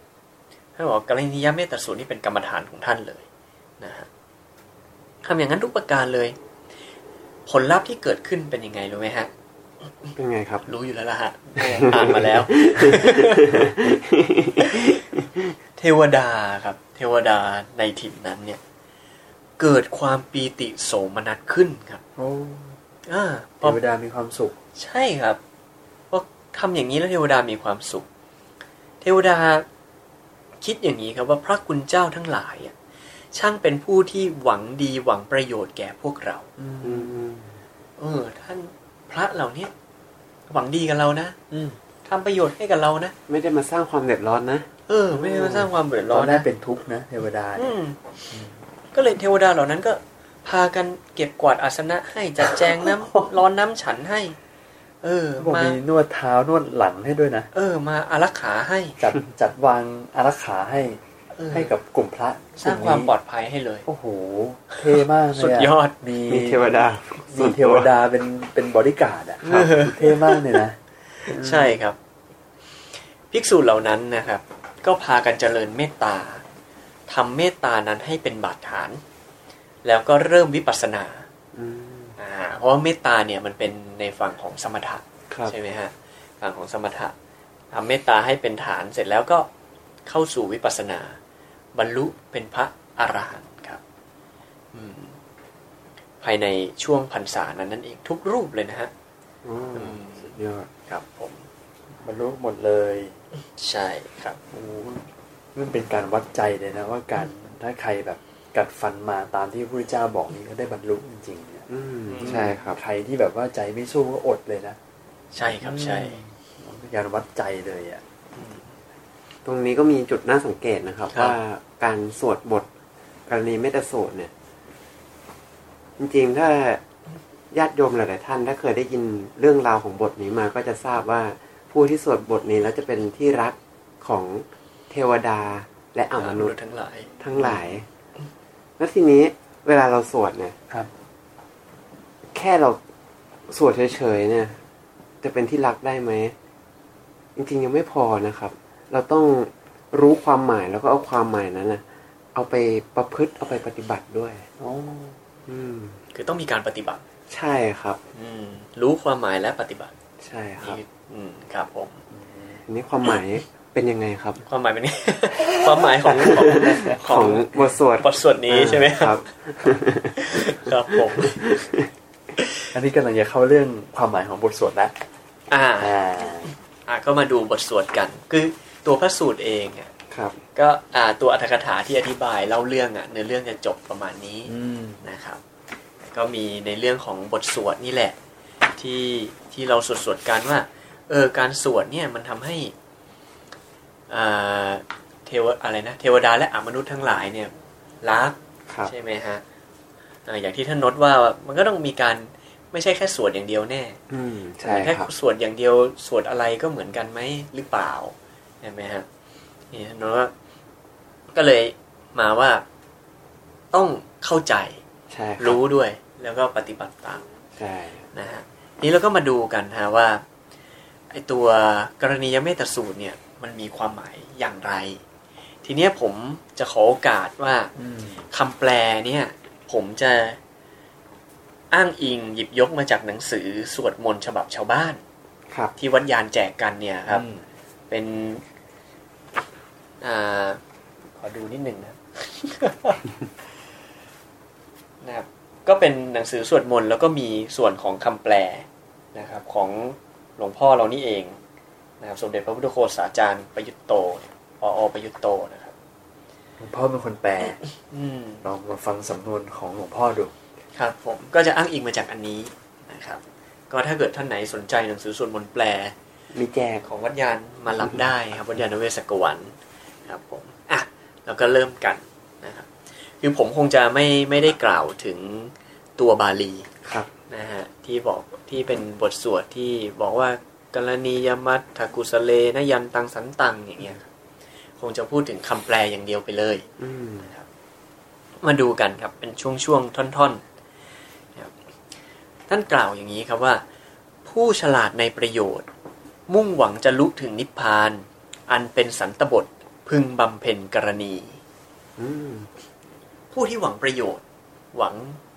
ท่านบอกว่ากรณียเมตตาสูตรนี่เป็นกรรมฐานของท่านเลยนะฮะทำอย่างนั้นทุกประการเลย ผลลัพธ์ที่เกิดขึ้นเป็นยังไงรู้ไหมฮะ เป็นไงครับ รู้อยู่แล้วล่ะฮะอ่านมาแล้ว เทวดาครับ เทวดาในถิ่นนั้นเนี่ย เกิดความปีติโสมนัสขึ้นครับโอ้อ่าเทวดามีความสุข ใช่ครับเพราะทำอย่างนี้แล้วเทวดามีความสุข เทวดาคิดอย่างนี้ครับว่าพระคุณเจ้าทั้งหลายอะ ช่างเป็นผู้ที่หวังดีหวังประโยชน์แก่พวกเราอืมเออ ท่านพระเหล่าเนี้ยหวังดีกับเรานะอืมทำประโยชน์ให้กับเรานะ ไม่ได้มาสร้างความเดือดร้อนนะ เออ ไม่ได้มาสร้างความเดือดตร้ออนนแรกนะเป็นทุกข์นะเทวดาอืเนี่ยมก็เลยเทวดาเหล่านั้นก็ พากันเก็บกวาดอาสนะให้จัดแจงน้ำร้อนน้ำฉันให้ เออบอกมามีนวดเท้านวดหลังให้ด้วยนะ เออ มาอารักขาให้ จัดจัดวางอารักขาให้เออ ให้กับกลุ่มพระสร้างความปลอดภัยให้เลย โอ้โห เท่มากเลยนะสุดยอดมีมีเทวดา มีเทวดาเป็นเป็นบอดี้การ์ดอะครับเท่มากเลยนะ ใช่ครับ ภิกษุเหล่านั้นนะครับ ก็พากันเจริญเมตตาทำเมตตานั้นให้เป็นบาดฐาน แล้วก็เริ่มวิปัสสนาอืมอ่าเพราะว่าเมตตาเนี่ยมันเป็นในฝั่งของสมถะครับใช่ไหมฮะฝั่งของสมถะทำเมตตาให้เป็นฐานเสร็จแล้วก็เข้าสู่วิปัสสนา บรรลุเป็นพระอรหันต์ครับอืมภายในช่วงพรรษานั้นนั่นเองทุกรูปเลยนะฮะอ๋ออืมสุดยอดครับ ผมบรรลุหมดเลย ใช่ครับโอ้มันเป็นการวัดใจเลยนะว่าการถ้าใครแบบกัดฟันมาตามที่พระพุทธเจ้าบอกนี้ก็ได้บรรลุจริงๆเนี่ยอืมใช่ครับใครที่แบบว่าใจไม่สู้ก็อดเลยนะ ใช่ครับใช่มันเป็นการวัดใจเลยอะ ตรงนี้ก็มีจุดน่าสังเกตนะครับครับ ว่าการสวดบทกรณีเมตสูตรเนี่ย จริงๆ ถ้าญาติโยมหลายๆท่าน ถ้าเคยได้ยินเรื่องราวของบทนี้มาก็จะทราบว่าผู้ที่สวดบทนี้แล้วจะเป็นที่รักของเทวดาและอมนุษย์ทั้งหลาย ทั้งหลาย แล้วทีนี้เวลาเราสวดเนี่ยครับ แค่เราสวดเฉยๆเนี่ย จะเป็นที่รักได้ไหมจริงๆยังไม่พอนะครับ เราต้องรู้ความหมายแล้วก็เอาความหมายนั้นนะเอาไปประพฤติเอาไปปฏิบัติด้วยอ๋ออืม คือต้องมีการปฏิบัติ ใช่ครับ อืม รู้ความหมายและปฏิบัติ ใช่ครับนี่อืมครับผมอันนี้ความหมายเป็นยังไงครับ ความหมายเป็นนี้ ความหมายของของขขอองงบทสวดบทสวดนี้ใช่ไหมคครัรับบครับผมอันนี้กำลังจะเข้าเรื่องความหมายของบทสวดแล้วอ่า อ่าอ่าก็มาดูบทสวดกัน คือ ตัวพระสูตรเองอะครับ ก็อ่าตัวอัตถกถาที่อธิบายเล่าเรื่องอะเนื้อเรื่องจะจบประมาณนี้อืมนะครับ ก็มีในเรื่องของบทสวดนี่แหละ ที่ที่เราสวดสวดกันว่าเออการสวดเนี่ยมันทำให้อ่าเทวอะไรนะเทวดาและอมนุษย์ทั้งหลายเนี่ยรักครับใช่ไหมฮะอ่าอย่างที่ท่านนดว่ามันก็ต้องมีการไม่ใช่แค่สวดอย่างเดียวแน่ อืมใช่แค่ครับสวดอย่างเดียวสวดอะไรก็เหมือนกันไหมหรือเปล่าใช่ไหมฮะนี่ท่านนดว่าก็เลยมาว่าต้องเข้าใจใช่คบรู้ด้วยแล้วก็ปฏิบัติตามใช่นะฮะนี่เราก็มาดูกันฮะว่าไอตัวกรณียเมตสูตรเนี่ย มันมีความหมายอย่างไร ทีเนี้ยผมจะขอโอกาสว่าอืมคำแปลเนี่ย ผมจะอ้างอิงหยิบยกมาจากหนังสือสวดมนต์ฉบับชาวบ้าน ครับ ที่วัดยานแจกกันเนี่ยครับอืมเป็นอ่า ขอดูนิดหนึ่งนะนะครับ ก็เป็นหนังสือสวดมนต์แล้วก็มีส่วนของคำแปลนะครับ ของหลวงพ่อเรานี่เองนะครับสมเด็จพระพุทธโฆษาจารย์ประยุตโตปอประยุตโตนะครับหลวงพ่อเป็นคนแปลอืมลองมาฟังสำนวนของหลวงพ่อดู ครับ ผมก็จะอ้างอิงมาจากอันนี้นะครับ ก็ถ้าเกิดท่านไหนสนใจหนังสือสวดมนต์แปล มีแจกของวัดยานมารับได้ครับวัดยานเวศกวัน ครับผมอะเราก็เริ่มกันนะครับคือผมคงจะไม่ไม่ได้กล่าวถึงตัวบาลีครับนะฮะที่บอกที่เป็นบทสวดที่บอกว่ากรณียมัตถกุสเลนยันตังสันตังอย่างเงี้ยครับคงจะพูดถึงคำแปลอย่างเดียวไปเลยอืมมาดูกันครับเป็นช่วงๆท่อนๆนะครับท่านกล่าวอย่างนี้ครับว่า ผู้ฉลาดในประโยชน์ มุ่งหวังจะลุถึงนิพพาน อันเป็นสันตบท พึงบำเพ็ญกรณีอืมผู้ที่หวังประโยชน์ หวัง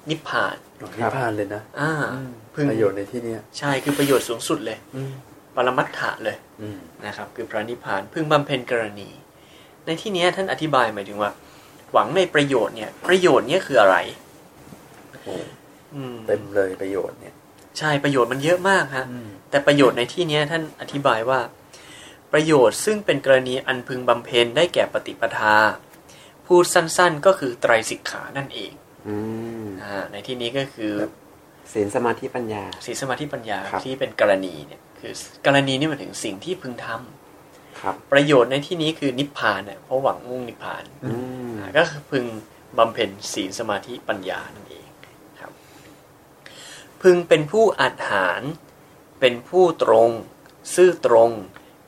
นิพพานหลวงนิพพานเลยนะอ่าอืมพึงประโยชน์ในที่เนี้ยใช่คือประโยชน์สูงสุดเลยอืมปรมัตถะเลยอืมนะครับ คือพระนิพพานพึงบำเพ็ญกรณี ในที่เนี้ยท่านอธิบายหมายถึงว่า หวังในประโยชน์เนี่ย ประโยชน์เนี่ยคืออะไรโอ้อืมเต็มเลยประโยชน์เนี่ย ใช่ประโยชน์มันเยอะมากฮะอืมแต่ประโยชน์ในที่เนี้ยท่านอธิบายว่า ประโยชน์ซึ่งเป็นกรณีอันพึงบำเพ็ญได้แก่ปฏิปทา พูดสั้นๆก็คือไตรสิกขานั่นเองอืมอ่าในที่นี้ก็คือศีลสมาธิปัญญาศีลสมาธิปัญญาครับที่เป็นกรณีเนี่ยคือกรณีนี่หมายถึงสิ่งที่พึงทำครับ ประโยชน์ในที่นี้คือนิพพานเนี่ยเพราะหวังมุ่งนิพพานอืมอ่าก็คือพึงบำเพ็ญศีลสมาธิปัญญานั่นเองครับ พึงเป็นผู้อาจหาร เป็นผู้ตรง ซื่อตรง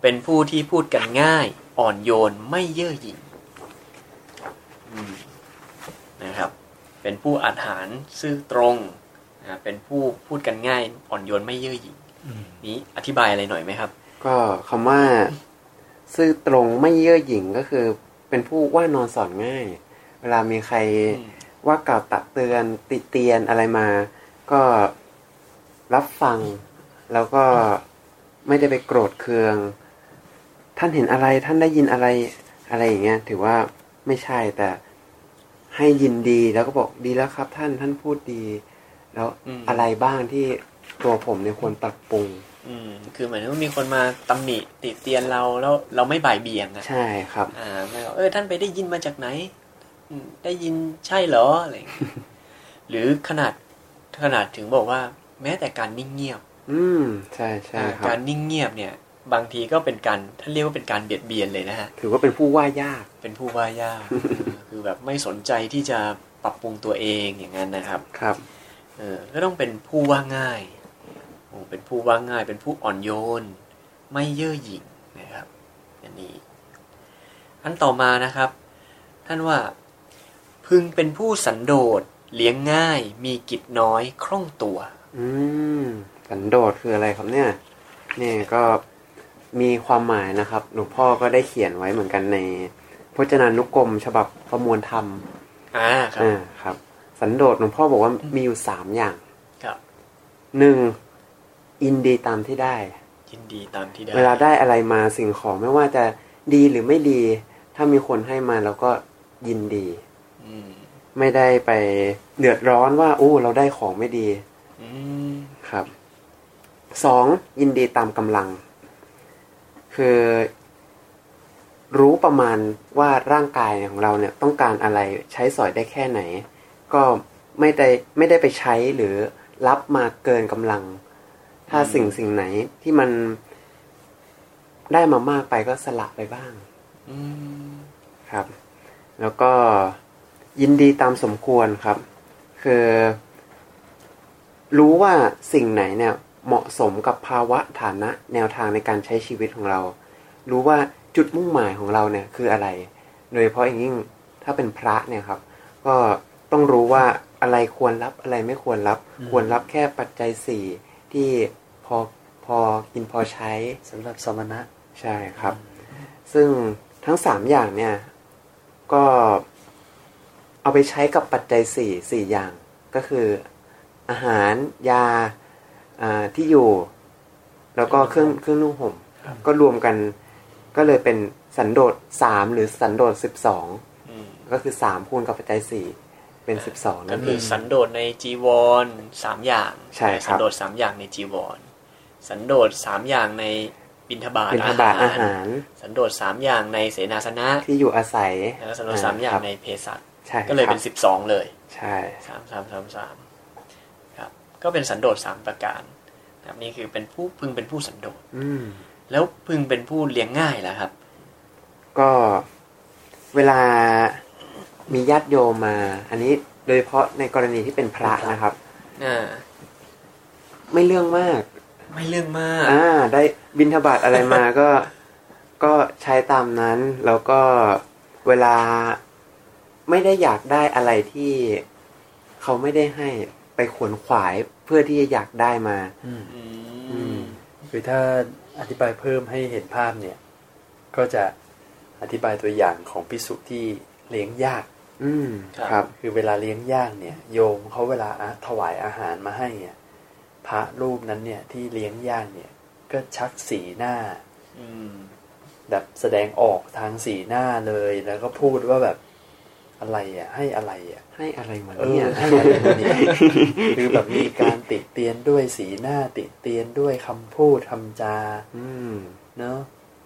เป็นผู้ที่พูดกันง่าย อ่อนโยนไม่เย่อหยิ่งอืมนะครับ เป็นผู้อาจหารซื่อตรงนะเป็นผู้พูดกันง่าย อ่อนโยนไม่เย่อหยิ่งนี้อธิบายอะไรหน่อยไหมครับ ก็คำว่า ซื่อตรงไม่เย่อหยิ่งก็คือ เป็นผู้ว่านอนสอนง่าย เวลามีใครอืมว่ากล่าวตักเตือนติเตียนอะไรมา ก็รับฟัง แล้วก็ไม่ได้ไปโกรธเคือง ท่านเห็นอะไรท่านได้ยินอะไรอะไรอย่างเงี้ย ถือว่าไม่ใช่แต่ให้ยินดีแล้วก็บอกดีแล้วครับ ท่านท่านพูดดี แล้วอืมอะไรบ้างที่ตัวผมเนี่ยควรปรับปรุง อืม คือเหมือนว่ามีคนมาตำหนิติเตียนเราแล้วเราไม่บ่ายเบี่ยงอะใช่ครับ อ่าไม่บอกเออท่านไปได้ยินมาจากไหนอืมได้ยินใช่เหรออะไรอย่างเงี้ยหรือขนาดขนาดถึงบอกว่า แม้แต่การนิ่งเงียบ อืมใช่ใช่อ่าครับการนิ่งเงียบเนี่ย บางทีก็เป็นการท่านเรียกว่าเป็นการเบียดเบียนเลยนะฮะถือว่าเป็นผู้ว่ายาก เป็นผู้ว่ายากเออคือแบบไม่สนใจที่จะปรับปรุงตัวเองอย่างนั้นนะครับ ครับเออก็ต้องเป็นผู้ว่าง่ายโอ้เป็นผู้ว่าง่าย เป็นผู้อ่อนโยน ไม่เย่อหยิ่งนะครับอันนี้อันต่อมานะครับ ท่านว่า พึงเป็นผู้สันโดษเลี้ยงง่าย มีกิจน้อยคล่องตัว อืมสันโดษคืออะไรครับเนี่ยนี่ก็ มีความหมายนะครับ หลวงพ่อก็ได้เขียนไว้เหมือนกันในพจนานุกรม ฉบับประมวลธรรมอ่าครับอ่าครับสันโดษหลวงพ่อบอกว่ามีอยู่สามอย่าง ครับหนึ่งยินดีตามที่ได้ยินดีตามที่ได้ เวลาได้อะไรมาสิ่งของไม่ว่าจะดีหรือไม่ดี ถ้ามีคนให้มาเราก็ยินดีอืมไม่ได้ไปเดือดร้อนว่าโอ้เราได้ของไม่ดีอืมครับสองยินดีตามกำลัง คือรู้ประมาณว่าร่างกายของเราเนี่ยต้องการอะไรใช้สอยได้แค่ไหน ก็ไม่ได้ไม่ได้ไปใช้หรือรับมาเกินกำลัง ถ้าสิ่งสิ่งไหนที่มันได้มามากไปก็สละไปบ้างอืมครับ แล้วก็ยินดีตามสมควรครับ คือ รู้ว่าสิ่งไหนเนี่ย เหมาะสมกับภาวะฐานะแนวทางในการใช้ชีวิตของเรา รู้ว่าจุดมุ่งหมายของเราเนี่ยคืออะไร โดยเฉพาะอย่างยิ่งถ้าเป็นพระเนี่ยครับ ก็ต้องรู้ว่าอะไรควรรับอะไรไม่ควรรับอืมควรรับแค่ปัจจัยสี่ที่พอพอกินพอใช้สำหรับสมณะใช่ครับ ซึ่งทั้งสามอย่างเนี่ยก็เอาไปใช้กับปัจจัยสี่สี่อย่างก็คือ อาหารยาอ่า ที่อยู่ แล้วก็เครื่องเครื่องนุ่งห่ม ก็รวมกันก็เลยเป็นสันโดษสามหรือสันโดษสิบสองอืมก็คือสามคูณกับปัจจัยสี่เป็นสิบสองก็นั่นเอคืองสันโดษในจีวรสามอย่าง ใช่ครับสันโดษสามอย่างในจีวร สันโดษสามอย่างในบิณฑบาตเป็นทบาทอาหาร สันโดษสามอย่างในเสนาสนะที่อยู่อาศัยแล้วสันโดษสามอย่างในเภสัชใช่ก็เลยเป็นครับสิบสองเลย ใช่สามสามสามสามครับ ก็เป็นสันโดษสามประการครับนี่คือเป็นผู้พึงเป็นผู้สันโดษอืมแล้วพึงเป็นผู้เลี้ยงง่ายแล้วครับ ก็เวลามีญาติโยมมา อันนี้โดยเฉพาะในกรณีที่เป็นพระนะครับอ่าไม่เรื่องมาก ไม่เรื่องมาก อ่า ได้บินทบาทอะไรมาก็ ก็ใช้ตามนั้น แล้วก็เวลาไม่ได้อยากได้อะไรที่เขาไม่ได้ให้ไปขวนขวาย เพื่อที่จะอยากได้มาอืมอือืมมคือถ้าอธิบายเพิ่มให้เห็นภาพเนี่ย ก็จะอธิบายตัวอย่างของพิสุที่เลี้ยงยาก อืมครับ คือเวลาเลี้ยงยากเนี่ย โยมเขาเวลาอะถวายอาหารมาให้เนี่ยพระรูปนั้นเนี่ยที่เลี้ยงยากเนี่ย ก็ชักสีหน้าอืมแบบแสดงออกทางสีหน้าเลยแล้วก็พูดว่าแบบอะไรอะ ให้อะไรอะ ให้อะไรมาเอเนี่อยให้อะไรมาเนี่ยคือแบบมีการติเตียนด้วยสีหน้าติเตียนด้วยคำพูดคำจา อืมเนาะ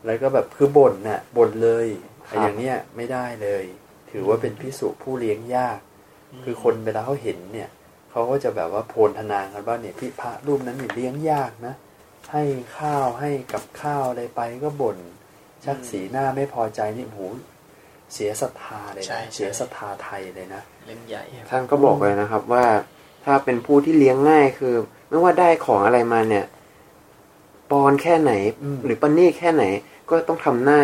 แล้วก็แบบคือบ่นน่ะบ่นเลยครับไอ้อย่างเนี้ยไม่ได้เลย ถือว่าเป็นพิสุผู้เลี้ยงยาก คือคนเวลาเขาเห็นเนี่ยเขาก็จะแบบว่าโพลธนากันว่าเนี่ยพี่พระรูปนั้นเนี่ยเลี้ยงยากนะให้ข้าวให้กับข้าวอะไรไปก็บ่นชักสีหน้าไม่พอใจนี่โอ้โหเสียศรัทธาเลยใช่นะใช่เสียศรัทธาไทยเลยนะ เล่นใหญ่ครับท่านก็บอกเลยนะครับ ว่าถ้าเป็นผู้ที่เลี้ยงง่ายคือ ไม่ว่าได้ของอะไรมาเนี่ยปอนแค่ไหนอืมหรือปนนี่แค่ไหน ก็ต้องทำหน้า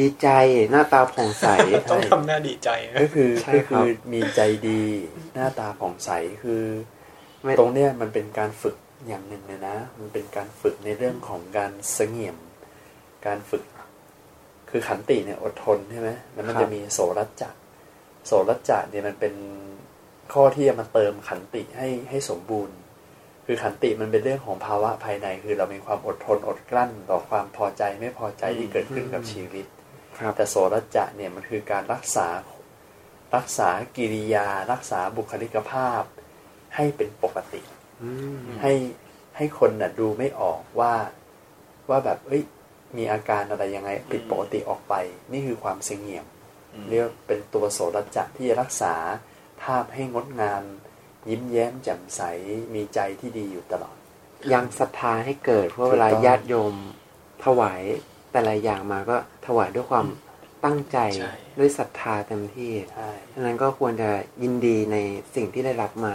ดีใจหน้าตาผ่องใสต้องทำหน้าดีใจนะก็คือใช่ก็ครัคืบอมีใจดีหน้าตาผ่องใสคือไม่ตรงเนี้ยมันเป็นการฝึกอย่างหนึ่งเลยนะ มันเป็นการฝึกในเรื่องของการเสงี่ยม การฝึก คือขันติเนี่ยอดทนใช่ไหมแล้วมันครับจะมีโสรัจจะ โสรัจจะเนี่ยมันเป็นข้อที่จะมาเติมขันติให้ให้สมบูรณ์ คือขันติมันเป็นเรื่องของภาวะภายใน คือเรามีความอดทนอดกลั้น ต่อความพอใจไม่พอใจที่เกิดขึ้นกับชีวิตครับแต่โสรัจจะเนี่ยมันคือการรักษารักษากิริยา รักษาบุคลิกภาพ ให้เป็นปกติอืมให้ให้คนน่ะดูไม่ออกว่าว่าแบบเอ้ยมีอาการอะไรยังไงผิดปกติออกไป นี่คือความเสงี่ยมอืม เรียกว่าเป็นตัวโสรัจจะที่จะรักษาภาพให้งดงาม ยิ้มแย้มแจ่มใสมีใจที่ดีอยู่ตลอด ยังศรัทธาให้เกิดเพราะเวลาถูกต้องญาติโยมถวายแต่ละอย่างมาก็ถวายด้วยความตั้งใจใช่ด้วยศรัทธาเต็มที่ใช่ฉะนั้นก็ควรจะยินดีในสิ่งที่ได้รับมา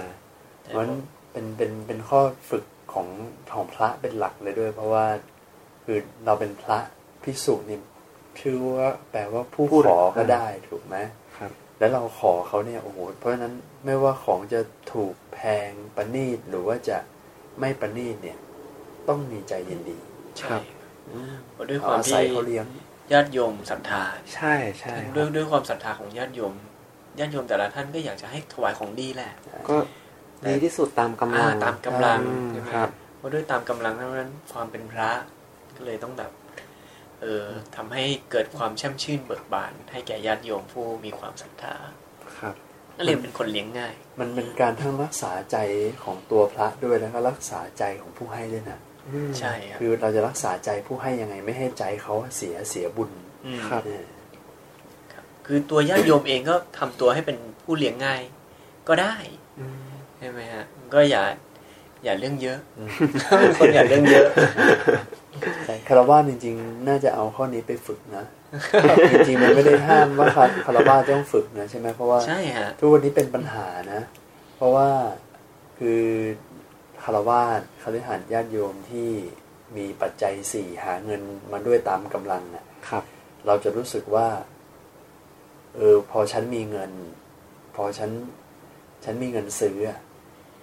เพราะฉะนั้นเป็นเป็นเป็นข้อฝึกของของพระเป็นหลักเลยด้วย เพราะว่าคือเราเป็นพระพิสุนี่ ชื่อว่าแปลว่าผู้ผู้ขอก็ได้ถูกไหมครับ แล้วเราขอเขาเนี่ยโอ้โหเพราะฉะนั้นไม่ว่าของจะถูกแพงประณีตหรือว่าจะไม่ประณีตเนี่ย ต้องมีใจยินดีใช่ครับเพราะด้วยคเอาวามอาศัที่ยเขาเลี้ยงญาติโยมศรัทธา ใช่ใช่คด้วรัยบด้วยความศรัทธาของญาติโยมญาติโยมแต่ละท่านก็อยากจะให้ถวายของดีแหละ ก็ดีที่สุดตามกำลัอ่างตามกำลังอืมใช่ไหมครับราะด้วยตามกำลังเท่านั้นความเป็นพระก็เลยต้องแบบ เออทำให้เกิดความแช่มชื่นเบิกบาน ให้แก่ญาติโยมผู้มีความศรัทธาครับก็เลยเป็นคนเลี้ยงง่าย มันเป็นการทั้งรักษาใจของตัวพระด้วยแล้วก็รักษาใจของผู้ให้ด้วยนะใช่ครับคือเราจะรักษาใจผู้ให้ยังไงไม่ให้ใจเขาเสียเสียบุญมครับเนี่ยครับคือตัวญาติโยมเองก็ทำตัวให้เป็นผู้เลี้ยงง่าย ก็ได้ใช่ไหมฮะก็อย่าอย่าเรื่องเยอะอืมเป็นคนอย่าเรื่องเยอะใช่ คารวะจริง ๆ น่าจะเอาข้อนี้ไปฝึกนะจริงๆมันไม่ได้ห้ามว่าคารวะต้องฝึกนะใช่ไหมเพราะว่าใช่ฮะทุกวันนี้เป็นปัญหานะ เพราะว่าคือคารวะคฤหัสถ์ญาติโยมที่มีปัจจัยสี่หาเงินมาด้วยตามกำลังน่ะครับเราจะรู้สึกว่า เออพอฉันมีเงิน พอฉัน ฉันมีเงินซื้ออะ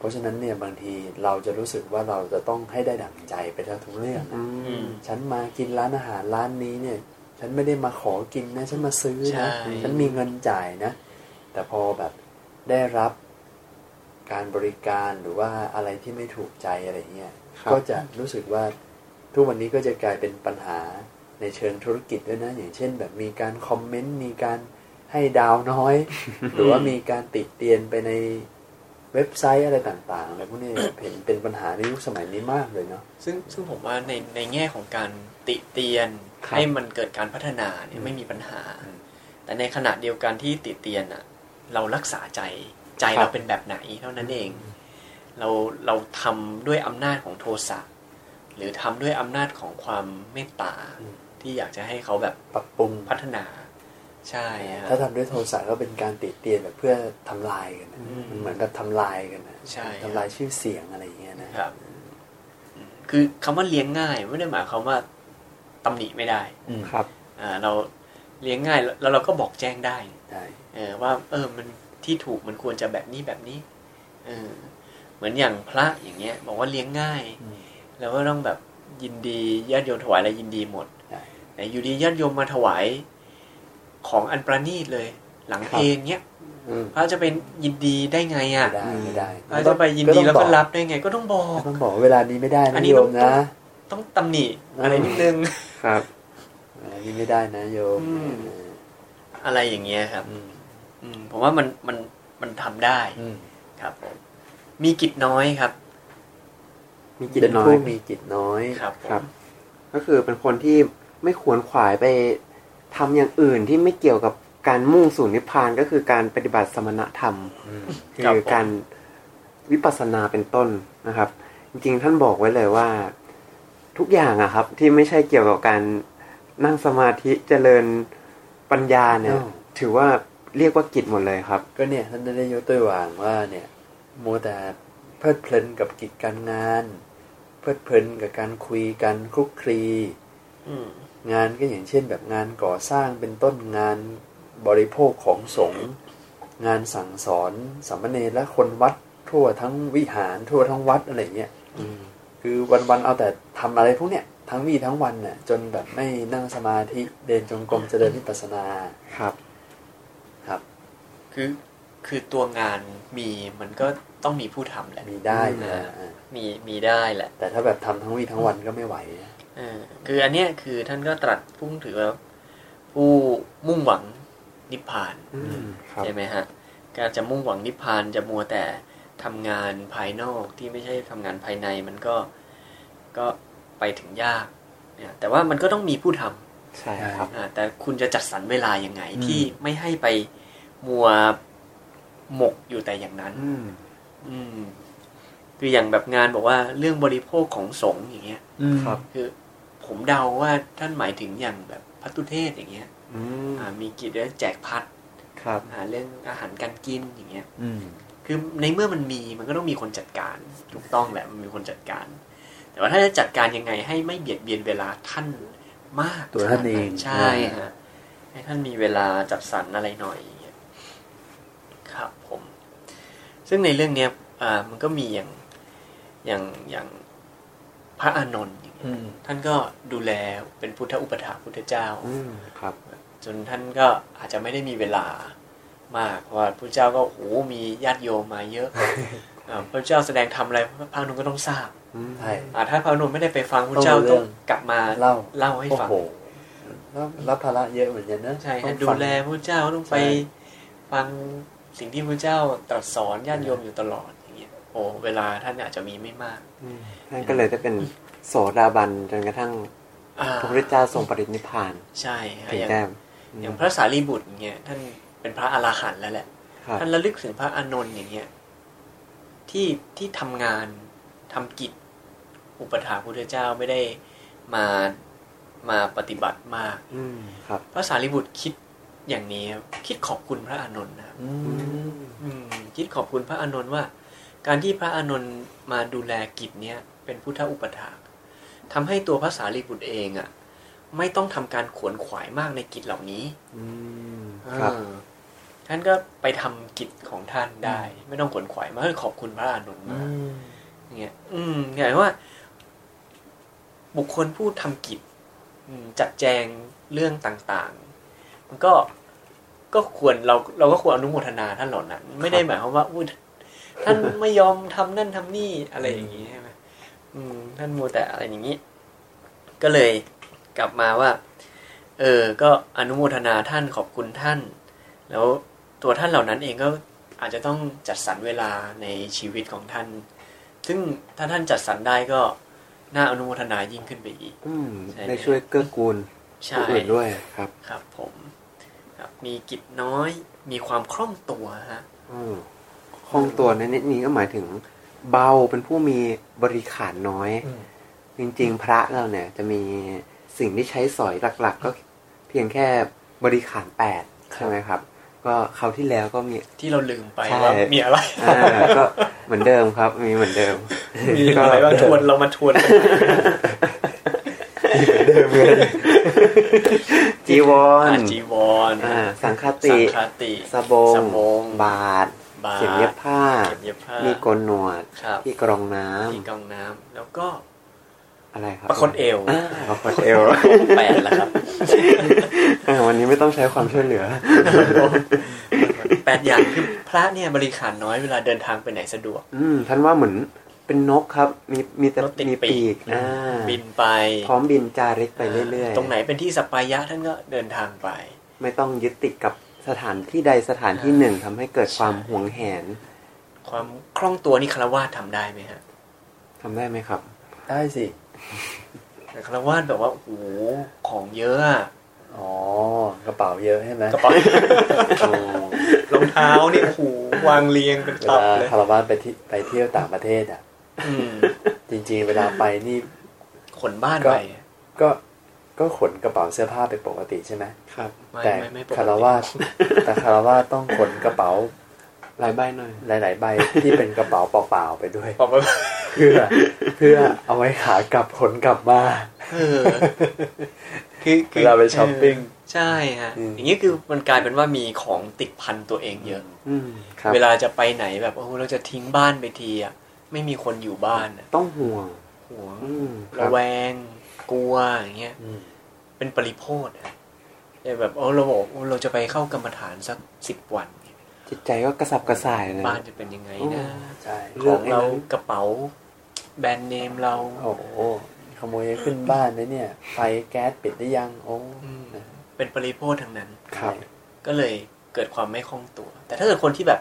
เพราะฉะนั้นเนี่ยบางทีเราจะรู้สึกว่าเราจะต้องให้ได้ดั่งใจไปทั้งทุกเรื่องอืนะมฉันมากินร้านอาหารร้านนี้เนี่ย ฉันไม่ได้มาขอกินนะ ฉันมาซื้อใช่นะฉันมีเงินจ่ายนะ แต่พอแบบได้รับการบริการหรือว่าอะไรที่ไม่ถูกใจอะไรเงี้ยครับก็จะรู้สึกว่าทุกวันนี้ก็จะกลายเป็นปัญหาในเชิงธุรกิจด้วยนะ อย่างเช่น แบบมีการคอมเมนต์มีการให้ดาวน้อย หรือว่ามีการติดเตียนไปใน เว็บไซต์อะไรต่างๆอะไรพวกนี้เห็นเป็นปัญหาในยุคสมัยนี้มากเลยเนาะซึ่งซึ่งผมว่าในในแง่ของการติเตียนครับให้มันเกิดการพัฒนาเนี่ยไม่มีปัญหาอืมแต่ในขณะเดียวกันที่ติเตียนอะ เรารักษาใจใจครับเราเป็นแบบไหนเท่านั้นเอง เราเราทำด้วยอำนาจของโทสะหรือทำด้วยอำนาจของความเมตตาอืมที่อยากจะให้เขาแบบปรับปรุงพัฒนา ใช่ฮะถ้าทำด้วยโทสะก็เป็นการติดเตียนแบบเพื่อทำลายกันนะอืมมันเหมือนกับทำลายกันนะใช่ทำลายชื่อเสียงอะไรอย่างเงี้ยนะครับอืมคือคำว่าเลี้ยงง่ายไม่ได้หมายความว่าตำหนิไม่ได้อืมครับอ่าเราเลี้ยงง่ายแล้วแล้วเราก็บอกแจ้งได้ใช่เออว่า เออมันที่ถูกมันควรจะแบบนี้แบบนี้เออเหมือนอย่างพระอย่างเงี้ย บอกว่าเลี้ยงง่ายอืมแล้วก็ต้องแบบยินดีญาติโยมถวายอะไรยินดีหมดใช่แต่อยู่ดีญาติโยมมาถวาย ของอันประณีตเลย หลังเพลงเนี้ยอืมพระจะเป็นยินดีได้ไงอะไม่ได้ไม่ได้พระจะไปยินดีแล้วก็รับได้ไง ก็ต้องบอกก็ต้องบอกว่าเวลานี้ไม่ได้อันะนนี้โยต้อมงนะต้องตำหนิอะไรนิดนึงครับเวลานี้ไม่ได้นะโยมอืมอะไรอย่างเงี้ยครับอืมอืมผมว่ามันมันมันทำได้อืมครับผมมีกิจน้อยครับ มีจิตเป็นน้อผู้ยมีจิตน้อยครับผมครับ ก็คือเป็นคนที่ไม่ควรขวายไป ทำอย่างอื่นที่ไม่เกี่ยวกับการมุ่งสู่นิพพานก็คือการปฏิบัติสมณธรรมอืมคือการวิปัสสนาเป็นต้นนะครับ จริงๆท่านบอกไว้เลยว่า ทุกอย่างอะครับ ที่ไม่ใช่เกี่ยวกับการนั่งสมาธิเจริญปัญญาเนี่ยอ้าวถือว่าเรียกว่ากิจหมดเลยครับ ก็เนี่ยท่านได้ยกตัวอย่างว่าเนี่ยมัวแต่เพลิดเพลินกับกิจการงาน เพลิดเพลินกับการคุยกันคลุกคลีอืม งานก็อย่างเช่นแบบงานก่อสร้างเป็นต้นงานบริโภคของสงฆ์งานสั่งสอนสามเณรและคนวัดทั่วทั้งวิหารทั่วทั้งวัดอะไรเงี้ยอืมคือวันๆเอาแต่ทำอะไรพวกเนี้ยทั้งวี่ทั้งวันน่ะจนแบบไม่นั่งสมาธิเดินจงกรมเจริญวิปัสสนาครับ ครับ คือคือตัวงานมีมันก็ต้องมีผู้ทำแหละมีได้อืมนะอ่ามีมีได้แหละ แต่ถ้าแบบทำทั้งวี่ทั้งวันก็ไม่ไหวนะเออ คืออันเนี้ยคือท่านก็ตรัสพุ่งถือว่าผู้มุ่งหวังนิพพานอืมครับใช่ไหมฮะ การจะมุ่งหวังนิพพานจะมัวแต่ทำงานภายนอกที่ไม่ใช่ทำงานภายในมันก็ก็ไปถึงยากเนี่ยแต่ว่ามันก็ต้องมีผู้ทำใช่ครับอ่าแต่คุณจะจัดสรรเวลายังไงที่ไม่ให้ไปมัวหมกอยู่แต่อย่างนั้น อืมอืมคืออย่างแบบงานบอกว่าเรื่องบริโภคของสงฆ์อย่างเงี้ยครับ คือ ผมเดาว่าท่านหมายถึงอย่างแบบพัตตุเทศอย่างเงี้ยอืมอ่ามีกิจเรื่องแจกพัดครับอ่าเรื่องอาหารการกินอย่างเงี้ยอืมคือในเมื่อมันมีมันก็ต้องมีคนจัดการถูกต้องแหละมันมีคนจัดการ แต่ว่าถ้าจะจัดการยังไงให้ไม่เบียดเบียนเวลาท่านมากตัวท่านเองใช่ฮะให้ท่านมีเวลาจัดสรรอะไรหน่อยอย่างเงี้ยครับผม ซึ่งในเรื่องเนี้ยอ่ามันก็มีอย่างอย่างอย่างพระอานนท์ อย่างเงี้ยอืมท่านก็ดูแลเป็นพุทธอุปถาพุทธเจ้าอืมครับ จนท่านก็อาจจะไม่ได้มีเวลามากเพราะว่าพระเจ้าก็โอ้โหมีญาติโยมมาเยอะอ่าพระเจ้าแสดงทำอะไรพระนุนก็ต้องทราบอืมใช่อ่าถ้าพระอานนท์ไม่ได้ไปฟังพระเจ้าต้องรู้เรื่ต้อองงกลับมาเล่าเล่าให้โอ้ฟังโหแล้วรับภาระเยอะเหมือนกันนะใช่ต้ฮะองดูฟังแลพระเจ้าต้องไปใช่ฟังสิ่งที่พระเจ้าตรัสสอนญาติโยมอยู่ตลอดอย่างเงี้ยโอ้เวลาท่านอาจจะมีไม่มากอืมนั่นก็เลยได้เป็น โสดาบันจนกระทั่งอ่าพระพุทธเจ้าทรงปรินิพพาน ใช่ฮะถึงอย่างได้อย่างพระสารีบุตรอย่างเงี้ยท่านเป็นพระอรหันต์แล้วแหละครับท่านระลึกถึงพระอานนท์อย่างเงี้ยที่ที่ทำงานทำกิจอุปถากพุทธเจ้าไม่ได้มามาปฏิบัติมาก อืมครับ พระสารีบุตรคิดอย่างนี้ครับคิดขอบคุณพระอานนท์นะครับอืมอืมคิดขอบคุณพระอานนท์ว่า การที่พระอานนท์มาดูแลกิจเนี้ยเป็นพุทธอุปถาก ทำให้ตัวพระสารีบุตรเองอะ ไม่ต้องทำการขวนขวายมากในกิจเหล่านี้อืมครับเออท่านก็ไปทำกิจของท่านได้ ไม่ต้องขวนขวายมากขอบคุณพระอานนท์อืมากมอย่างเงี้ย อืมอย่างว่า บุคคลผู้ทำกิจอืมจัดแจงเรื่องต่างๆ มันก็ก็ควรเราเราก็ควรอนุโมทนาท่านเหล่านั้น ไม่ได้หมายความว่าอุ้ยท่านไม่ยอมทำนั่นทำนี่อะไรอย่างนี้ใช่ไหม อืม ท่านมัวแต่อะไรอย่างนี้ ก็เลยกลับมาว่า เออ ก็อนุโมทนาท่านขอบคุณท่าน แล้วตัวท่านเหล่านั้นเองก็อาจจะต้องจัดสรรเวลาในชีวิตของท่าน ซึ่งถ้าท่านจัดสรรได้ก็น่าอนุโมทนายิ่งขึ้นไปอีกอืมใช่ได้ช่วยเกื้อกูลใช่ผู้อื่นด้วยครับ ครับ ผมครับมีกิจน้อย มีความคล่องตัวฮะอืมคล่องตัวในนี้ก็หมายถึง เบาเป็นผู้มีบริขารน้อยอืมจริง ๆ พระเราเนี่ย จะมีสิ่งที่ใช้สอยหลัก ๆ ก็เพียงแค่บริขารแปดใช่ไหมครับ ก็คราวที่แล้วก็มีที่เราลืมไปใช่ว่ามีอะไรอ่าก็เหมือนเดิมครับ มีเหมือนเดิมมีอะไรบ้างทวนเรามาทวนกันจีวรอ่าจีวรอ่าสังฆสัติงฆติสบงสบงบาท บาตรเข็มเย็บผ้าเก็บเย็บผ้า มีโกนหนวดครับที่กรองน้ำที่กรองน้ำแล้วก็ อะไรครับประคตเอวอ่าประคตเอวแปดแล้วครับอ่าวันนี้ไม่ต้องใช้ความช่วยเหลือแปดอย่างคือพระเนี่ยบริขารน้อยเวลาเดินทางไปไหนสะดวก อืมท่านว่าเหมือนเป็นนกครับ มีมีแต่รถติดมีปีปีกกอ่าบินไป พร้อมบินจาริกไปเรื่อยๆ ตรงไหนเป็นที่สัปปายะท่านก็เดินทางไป ไม่ต้องยึดติดกับ สถานที่ใดสถานที่หนึ่งทำให้เกิดความหวงแหน ความคล่องตัวนี่คารวาสทำได้ไหมฮะทำได้ไหมครับ ได้สิแต่คารวาสแบบว่าโอ้โหของเยอะอะอ๋อกระเป๋าเยอะใช่ไหมกระเป๋าโอ้รองเท้านี่โอ้โหวางเรียงเป็นเวตับลาเลยคารวานไปที่ไปเที่ยวต่างประเทศอะอืมจริงๆเวลาไปนี่ขนบ้านก็ไปก็ ก็ขนกระเป๋าเสื้อผ้าไปปกติใช่ไหมครับไม่แต่ไม่ไม่ปกติคารวาสแต่คารวาสต้องขนกระเป๋าลายใบหน่อยหลาย ๆ ใบที่เป็นกระเป๋าเปล่าๆไปด้วยบอกว่าเพื่อเพื่อเอาไว้ขากลับขนกลับมาเออคือคืเวลาไปช้อปปิ้งเออใช่ฮะอืมอย่างนี้คือมันกลายเป็นว่ามีของติดพันตัวเองเยอะอืมครับเวลาจะไปไหนแบบโอ้โหเราจะทิ้งบ้านไปทีอะไม่มีคนอยู่บ้านอะต้องห่วงห่วงอืมคระรับแวงกลัวอย่างเงี้ยอืม เป็นปริโภทอะแต่แบบโอ้เราบอกโอ้เราจะไปเข้ากรรมฐานสักสิบวัน จิตใจก็กระสับกระส่ายเลยบ้านจะเป็นยังไงนะใช่เลืขออกงไอ้เรานั้นกระเป๋า แบรนด์เนมเราโอ้โหขโมยขึ้นบ้านนะเนี่ยไฟแก๊สปิดได้ยังโอ้อืมเป็นปริโภททั้งนั้นครับ ก็เลยเกิดความไม่คล่องตัว แต่ถ้าเกิดคนที่แบบ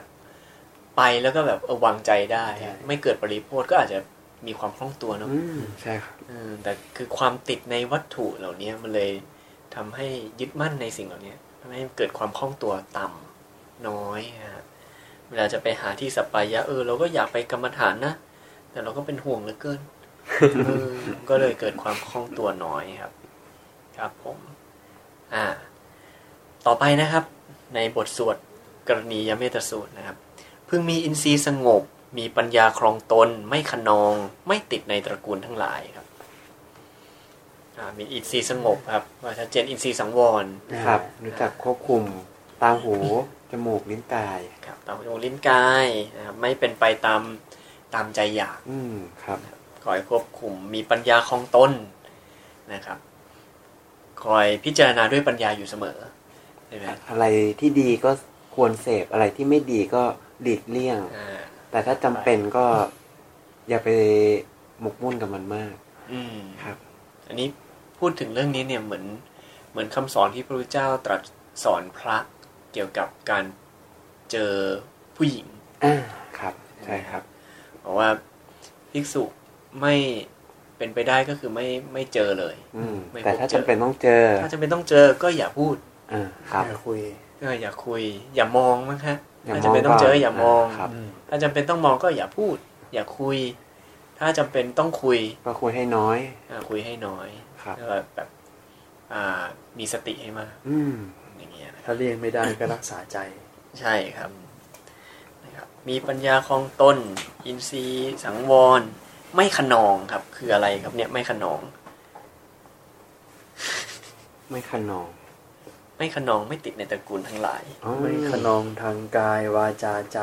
ไปแล้วก็แบบเออวางใจได้ ไม่เกิดปริโภทก็อาจจะ มีความคล่องตัวเนอะอืมใช่ครับเออแต่คือความติดในวัตถุเหล่านี้มันเลยทำให้ยึดมั่นในสิ่งเหล่านี้ทำให้เกิดความคล่องตัวต่ำน้อยฮะเวลาจะไปหาที่สัปปายะเออเราก็อยากไปกรรมฐานนะ แต่เราก็เป็นห่วงเหลือเกินเออก็เลยเกิดความคล่องตัวน้อยครับ ครับผม อ่า ต่อไปนะครับ ในบทสวดกรณียเมตสูตรนะครับพึงมีอินทรีย์สงบ มีปัญญาครองตน ไม่ขนอง ไม่ติดในตระกูลทั้งหลายครับอ่ามีอินทรีย์สงบครับว่าชัดเจนอินทรีย์สังวรครับรู้จักควบคุมตาหูจมูกลิ้นกายครับตามหูลิ้นกายนะครับไม่เป็นไปตามตามใจอยาก อืมครับคอยควบคุมมีปัญญาครองตนนะครับ คอยพิจารณาด้วยปัญญาอยู่เสมอใช่ไหมอะไรที่ดีก็ควรเสพอะไรที่ไม่ดีก็หลีกเลี่ยงอ่า แต่ถ้าจำเป็นก็อย่าไปหมกมุ่นกับมันมาก อืมครับ อันนี้พูดถึงเรื่องนี้เนี่ยเหมือน เหมือนคำสอนที่พระพุทธเจ้าตรัสสอนพระเกี่ยวกับการเจอผู้หญิงอ่าครับ ใช่ครับบอกว่าภิกษุไม่เป็นไปได้ก็คือไม่ไม่เจอเลยอืมไม่พบแต่ถ้าเจอจำเป็นต้องเจอ ถ้าจะเป็นต้องเจอก็อย่าพูดอ่าครับอย่าคุยเอออย่าคุย อย่ามองมั้งฮะอย่า ถ้าจำเป็นต้องเจอมองก่อนอย่ามองครับถ้าจำเป็นต้องมองก็อย่าพูด อย่าคุย ถ้าจำเป็นต้องคุย ก็คุยให้น้อยอ่าคุยให้น้อยครับแล้วก็แบบอ่ามีสติให้มากอืมอย่างเงี้ยนะครับถ้าเลี่ยงไม่ได้ก็รักษาใจ ใช่ครับนะครับ มีปัญญาคลองตนอินทรีย์สังวร ไม่ขนองครับ คืออะไรครับเนี่ยไม่ขนอง ไม่ขนอง ไม่ขนองไม่ติดในตระกูลทั้งหลายอ๋อไม่ขนองทางกายวาจาใจ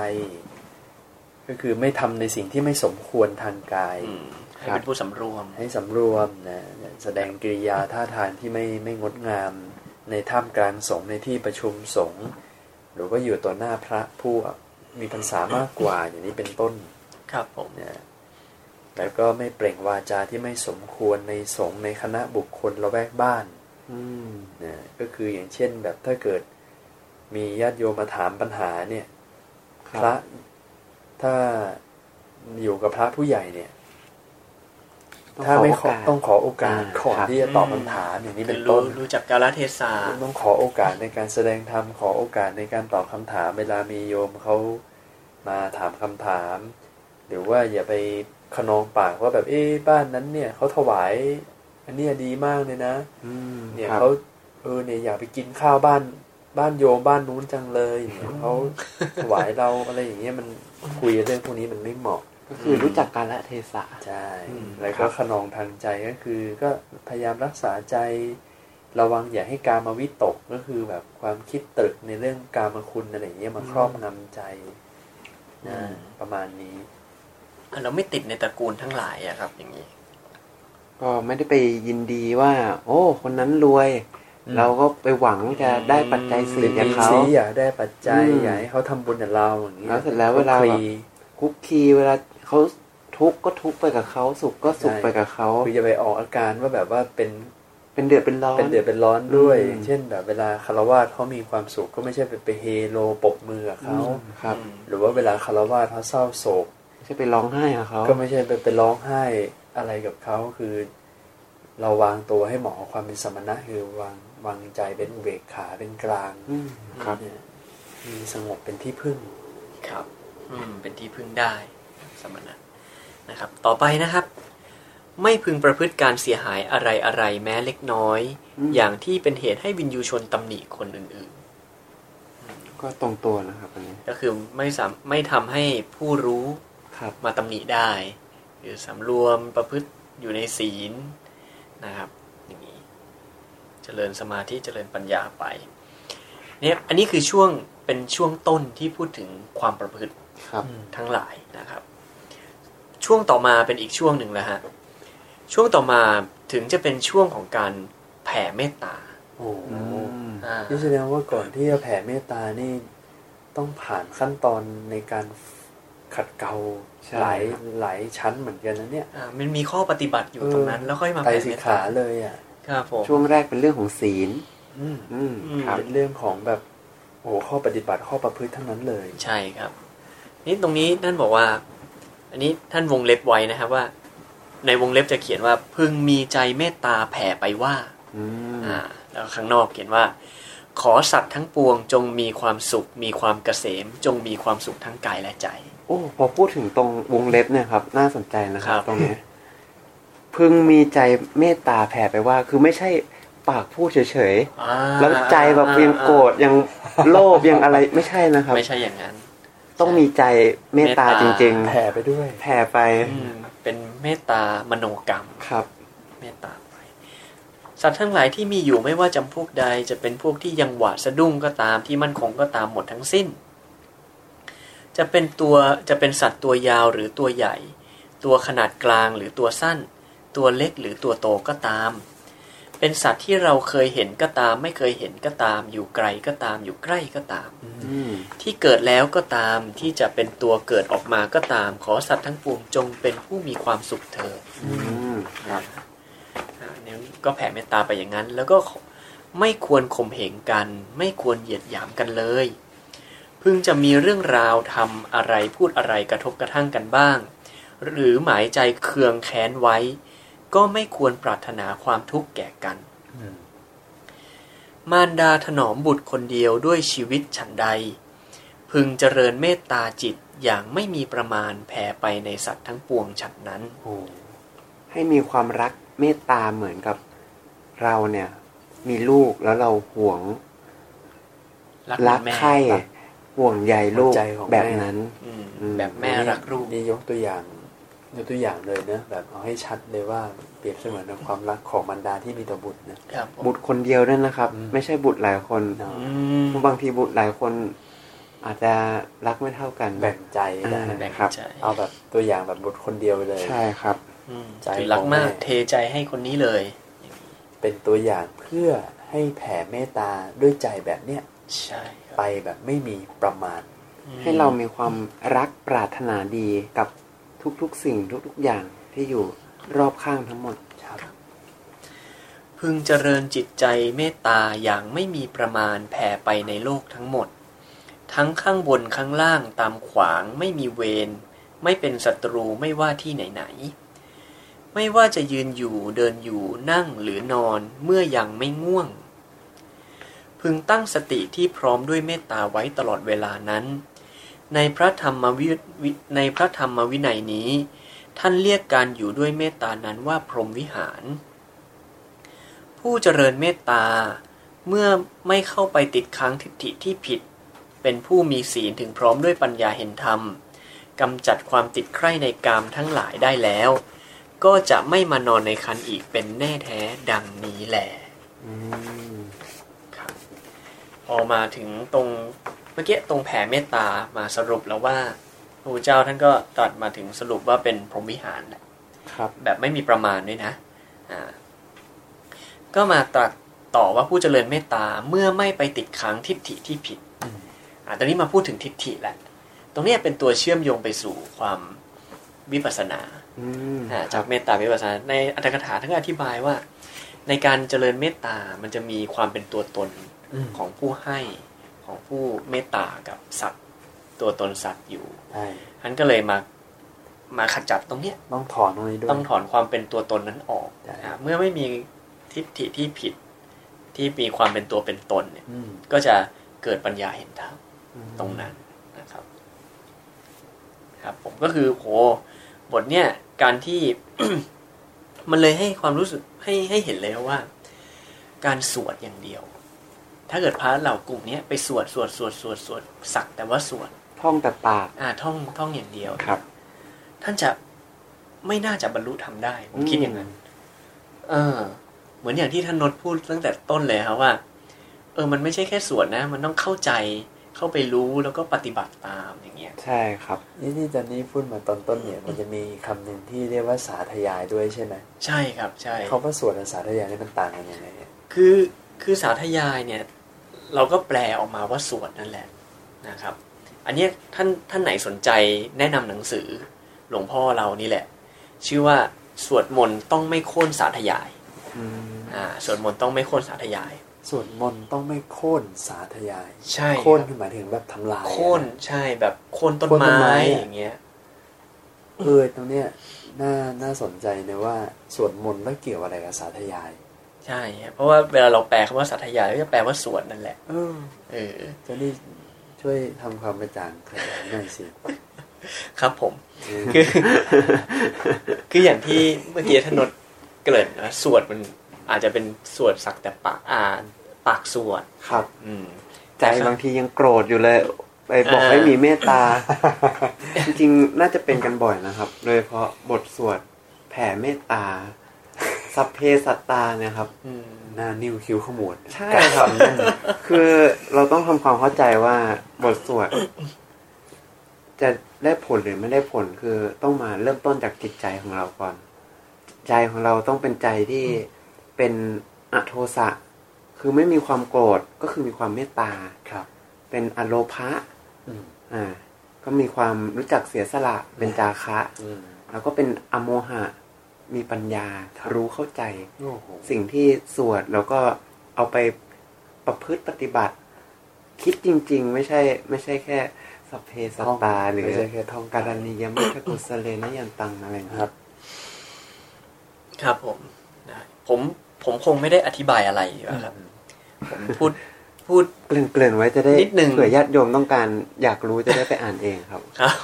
ก็คือไม่ทำในสิ่งที่ไม่สมควรทางกายอืมให้เป็นผู้สำรวมให้สำรวมนะแสดงกิริยาท่าทางที่ไม่ไม่งดงาม ในท่ามกลางสงฆ์ในที่ประชุมสงฆ์หรือว่าอยู่ต่อหน้าพระผู้มีพรรษามากกว่าอย่างนี้เป็นต้นครับผมนะแล้วก็ไม่เปล่งวาจาที่ไม่สมควรในสงฆ์ในคณะบุคคลละแวกบ้านอืม นะก็คืออย่างเช่นแบบถ้าเกิดมีญาติโยมมาถามปัญหาเนี่ยคพรัระบถ้าอยู่กับพระผู้ใหญ่เนี่ยต้องถ้าไม่ขอขอโอกาสต้องขอโอกาสอ่าก่อนครับที่จะตอบคำถามอย่างนี้คืเป็อนต้รู้นรู้จักกาลเทศะต้องขอโอกาสในการแสดงธรรมขอโอกาสในการตอบคำถาม เวลามีโยมเขามาถามคำถาม หรือว่าอย่าไปขนองปากว่าแบบเอ๊ะบ้านนั้นเนี่ยเขาถวาย อันเนี้ยดีมากเลยนะอืมเนี่ยครับเขาเออเนี่ยอยากไปกินข้าวบ้าน บ้านโยมบ้านนู้นจังเลยเนี่ยเขาถวายเราอะไรอย่างเงี้ยมันคุยเรื่องพวกนี้มันไม่เหมาะ ก็คือรู้จักการละเทศะใช่อืมแล้วครัก็บขนองทางใจก็คือ ก็พยายามรักษาใจระวังอย่าให้การมาวิตกก็คือแบบความคิดตรึกในเรื่องการมาคุณอะไรอย่างเงี้ยมาครอบงำใจนะประมาณนี้อะเราไม่ติดในตระกูลทั้งหลายอะครับ อย่างนี้ ก็ไม่ได้ไปยินดีว่า โอ้ คนนั้นรวยอืมเราก็ไปหวังจะได้ปัจจัยสี่เป็นจากอินเขาทรีย์อยากได้ปัจจัยอืมอยากให้เขาทำบุญกับเราอย่างเงี้ยแล้วเสร็จแล้วเวลาขแบบฟรีคุกคีเวลาเขาทุกข์ก็ทุกข์ไปกับเขาสุขก็สุขใช่ไปกับเขาคือจะไปออกอาการว่าแบบว่าเป็นเป็นเดือดเป็นร้อนเป็นเดือดเป็นร้อนด้วยอืมอย่างเช่น แบบเวลาคารวาสเขามีความสุขก็ไม่ใช่ไปไปเฮโลปกมือกับเขาครับ หรือว่าเวลาคารวาสเขาเศร้าโศกไม่ใช่ไปร้องไห้กับเขาก็ไม่ใช่ไปไปร้องไห้ อะไรกับเขาคือ เราวางตัวให้เหมาะกับความเป็นสมณะคือวางวางใจเป็นอุเบกขาเป็นกลางอืมครับเนี่ยมีสงบเป็นที่พึ่งครับ อืม เป็นที่พึ่งได้สมณะนะครับ ต่อไปนะครับ ไม่พึงประพฤติการเสียหายอะไรอะไรแม้เล็กน้อยอืมอย่างที่เป็นเหตุให้วินยูชนตำหนิคนอื่นก็ตรงตัวนะครับอันนี้ๆก็คือไม่สามไม่ทำให้ผู้รู้ครับมาตำหนิได้ หรือสำรวมประพฤติอยู่ในศีลนะครับอย่างนี้เจริญสมาธิเจริญปัญญาไปเนี่ยอันนี้คือช่วงเป็นช่วงต้นที่พูดถึงความประพฤติครับทั้งหลายนะครับ ช่วงต่อมาเป็นอีกช่วงหนึ่งแล้วฮะช่วงต่อมาถึงจะเป็นช่วงของการแผ่เมตตาโอ้โหอ่านี่แสดงว่าก่อนที่จะแผ่เมตตานี่ต้องผ่านขั้นตอนในการ ขัดเกลาใช่หลายครับหลายชั้นเหมือนกันนะเนี่ยอ่ามันมีข้อปฏิบัติอยู่ตรงนั้น แล้วค่อยมาไตรแผ่สิเมกตขาตาเลยอะครับผมช่วงแรกเป็นเรื่องของศีลอืมอืมอืมครับเป็นเรื่องของแบบโอ้โหข้อปฏิบัติข้อประพฤติทั้งนั้นเลย ใช่ครับ นี่ตรงนี้ท่านบอกว่า อันนี้ท่านวงเล็บไว้นะครับว่า ในวงเล็บจะเขียนว่า พึงมีใจเมตตาแผ่ไปว่าอืมอ่า แล้วข้างนอกเขียนว่า ขอสัตว์ทั้งปวงจงมีความสุข มีความเกษม จงมีความสุขทั้งกายและใจ โอ้พอพูดถึงตรงวงเล็บเนี่ยครับ น่าสนใจนะครัครับบตรงนี้พึงมีใจเมตตาแผ่ไปว่า คือไม่ใช่ปากพูดเฉยๆแล้วใจแบบยังโกรธยังโลภยังอะไรไม่ใช่นะครับ ไม่ใช่อย่างนั้น ต้องมีใจเมตตาเมตจตาริงแผ่ไปด้วยๆแผ่ไปอืมเป็นเมตตามโนกรรมครับ เมตตาไปสัตว์ทั้งหลายที่มีอยู่ไม่ว่าจำพวกใดจะเป็นพวกที่ยังหวาดสะดุ้งก็ตามที่มั่นคงก็ตามหมดทั้งสิ้น จะเป็นตัวจะเป็นสัตว์ตัวยาวหรือตัวใหญ่ ตัวขนาดกลางหรือตัวสั้น ตัวเล็กหรือตัวโตก็ตาม เป็นสัตว์ที่เราเคยเห็นก็ตาม ไม่เคยเห็นก็ตาม อยู่ไกลก็ตาม อยู่ใกล้ก็ตามอืมที่เกิดแล้วก็ตามที่จะเป็นตัวเกิดออกมาก็ตาม ขอสัตว์ทั้งปวงจงเป็นผู้มีความสุขเถิดอืมครับอ่าเนี่ยก็แผ่เมตตาไปอย่างนั้น แล้วก็ไม่ควรข่มเหงกัน ไม่ควรเหยียดหยามกันเลย พึงจะมีเรื่องราวทำอะไรพูดอะไรกระทบกระทั่งกันบ้าง หรือหมายใจเคืองแค้นไว้ ก็ไม่ควรปรารถนาความทุกข์แก่กัน มารดาถนอมบุตรคนเดียวด้วยชีวิตฉันใด พึงเจริญเมตตาจิตอย่างไม่มีประมาณแผ่ไปในสัตว์ทั้งปวงฉันนั้นโอ้ให้มีความรักเมตตาเหมือนกับเราเนี่ย มีลูกแล้วเราห่วงรักรักแม่ใคร่ ห่วงใยลูกหัวใจของแม่แบบนั้นอืมอืมแบบแม่รักลูกนี่ยกตัวอย่างยกตัวอย่างเลยนะแบบเอาให้ชัดเลยว่าเปรียบเสมือนกับความรักของมารดาที่มีต่อบุตรนะครับผมบุตรคนเดียวด้วยนะครับอืมไม่ใช่บุตรหลายคนเนาะอืมบางทีบุตรหลายคน อาจจะรักไม่เท่ากันแบ่งใจได้อ่าแบ่งครับใจเอาแบบตัวอย่างแบบบุตรคนเดียวไปเลยใช่ครับอืมใจคือรักมากของแม่เทใจให้คนนี้เลย เป็นตัวอย่างเพื่อให้แผ่เมตตาด้วยใจแบบเนี้ยใช่ครับ ไปแบบไม่มีประมาณอืมให้เรามีความรักปรารถนาดีกับทุกๆสิ่งทุกๆอย่างที่อยู่รอบข้างทั้งหมดพึงเจริญจิตใจเมตตาอย่างไม่มีประมาณแผ่ไปในโลกทั้งหมด ทั้งข้างบนข้างล่างตามขวางไม่มีเวรไม่เป็นศัตรูไม่ว่าที่ไหนๆไม่ว่าจะยืนอยู่เดินอยู่นั่งหรือนอนเมื่อยังไม่ง่วง พึงตั้งสติที่พร้อมด้วยเมตตาไว้ตลอดเวลานั้น ในพระธรรมวิวิในพระธรรมวินัยนี้ ท่านเรียกการอยู่ด้วยเมตตานั้นว่าพรหมวิหาร ผู้เจริญเมตตา เมื่อไม่เข้าไปติดค้างทิฏฐิที่ผิด เป็นผู้มีศีลถึงพร้อมด้วยปัญญาเห็นธรรมกำจัดความติดใคร่ในกามทั้งหลายได้แล้ว ก็จะไม่มานอนในคันอีกเป็นแน่แท้ดังนี้แหละ พอมาถึงตรงเมื่อกี้ตรงแผ่เมตตามาสรุปแล้วว่าพระพุทธเจ้าท่านก็ตรัสมาถึงสรุปว่าเป็นพรหมวิหารแหละครับ แบบไม่มีประมาณด้วยนะอ่าก็มาตรัสต่อว่าผู้เจริญเมตตาเมื่อไม่ไปติดค้างทิฏฐิที่ผิดอืมอ่าตอนนี้มาพูดถึงทิฏฐิแหละตรงเนี้ยเป็นตัวเชื่อมโยงไปสู่ความวิปัสสนาอืมอ่าคจารักบเมตตาวิปัสสนาในอัตถกถาท่านก็อธิบายว่า ในการเจริญเมตตามันจะมีความเป็นตัวตนอืม ของผู้ให้ของผู้เมตตากับสัตว์ ตัวตนสัตว์อยู่ใช่ท่านก็เลยมามาขจัดตรงเนี้ยต้องถอนตรงนี้ด้วยต้องถอนความเป็นตัวตนนั้นออกใช่อ่าเมื่อไม่มีทิฏฐิที่ผิดที่มีความเป็นตัวเป็นตนเนี่ยอืมก็จะเกิดปัญญาเห็นธรรมตรงนั้นนะครับ ครับ ผมก็คือโหบทเนี่ยการที่มันเลยให้ความรู้สึกให้ให้เห็นเลยว่า การสวดอย่างเดียว ถ้าเกิดพระเหล่ากลุ่มเนี้ยไปสวดสวดสวดสวดสวดสักแต่ว่าสวดท่องแต่ปากอ่าท่องท่องอย่างเดียวครับ ท่านจะไม่น่าจะบรรลุทำได้ผมคิดอย่างนั้น เออ เหมือนอย่างที่ท่านนนท์พูดตั้งแต่ต้นเลยครับว่า เออ มันไม่ใช่แค่สวดนะ มันต้องเข้าใจเข้าไปรู้แล้วก็ปฏิบัติตามอย่างเงี้ย ใช่ครับ นี่ที่จันนี่พูดมาตอนต้นเนี่ย มันจะมีคำหนึ่งที่เรียกว่าสาธยายด้วยใช่ไหมใช่ครับ ใช่เขาว่าสวดกับสาธยายนี่มันต่างกันยังไงอะคือคือสาธยายเนี่ย เราก็แปลออกมาว่าสวดนั่นแหละนะครับ อันเนี้ยท่านท่านไหนสนใจแนะนำหนังสือหลวงพ่อเรานี่แหละ ชื่อว่าสวดมนต์ต้องไม่โค่นสาธยายอืมอ่าสวดมนต์ต้องไม่โค่นสาธยายสวดมนต์ต้องไม่โค่นสาธยาย ใช่โค่นครับคือหมายถึงแบบทำลายอะโค่นใช่แบบโค่นต้นโค่นต้นไม้ไม้อะอย่างเงี้ยเออตรงเนี้ยน่าน่าสนใจนะว่าสวดมนต์แล้วเกี่ยวอะไรกับสาธยาย ใช่ครับเพราะว่าเวลาเราแปลคำว่าสัทยายก็จะแปลว่าสวดนั่นแหละเออเออเจะนี่ช่วยทำความกระจ่างขยายหน่อยสิครับผม คือ คืออย่างที่เมื่อกี้ธนดเกริ่นนะสวดมันอาจจะเป็นสวดสักแต่ปากอ่านปากสวดครับ อืมใจบางทียังโกรธอยู่เลยไปบอกอ่าให้มีเมตตา จริงๆ น่าจะเป็นกันบ่อยนะครับ โดยเฉพาะบทสวดแผ่เมตตา สัพเพสัตตาเนี่ยครับอืมหน้านิ้วคิ้วขมวดใช่ครับคือเราต้องทำความเข้าใจว่าบทสวดจะได้ผลหรือไม่ได้ผลคือต้องมาเริ่มต้นจากจิตใจของเราก่อน ใจของเราต้องเป็นใจที่เป็นออโทสะคือไม่มีความโกรธก็คือมีความเมตตาครับ เป็นอโลภะอืมอ่า ก็มีความรู้จักเสียสละเป็นจาคะอืมแล้วก็เป็นอโมหะ มีปัญญาครับรู้เข้าใจโอ้โหสิ่งที่สวดแล้วก็เอาไปประพฤติปฏิบัติ คิดจริง ๆ ไม่ใช่ ไม่ใช่แค่สัพเพสัตตา หรือไม่ใช่แค่ท่องการณียมัคกุสเลนะยันตังอะไรนะคครัรับบครับผมได้ผมผมคงไม่ได้อธิบายอะไรอยู่แล้วครับผมพูดพูดเกริ่นเกริ่นไว้จะได้นิดนึงเผื่อญาติโยมต้องการอยากรู้จะได้ไปอ่านเองครับ ครับ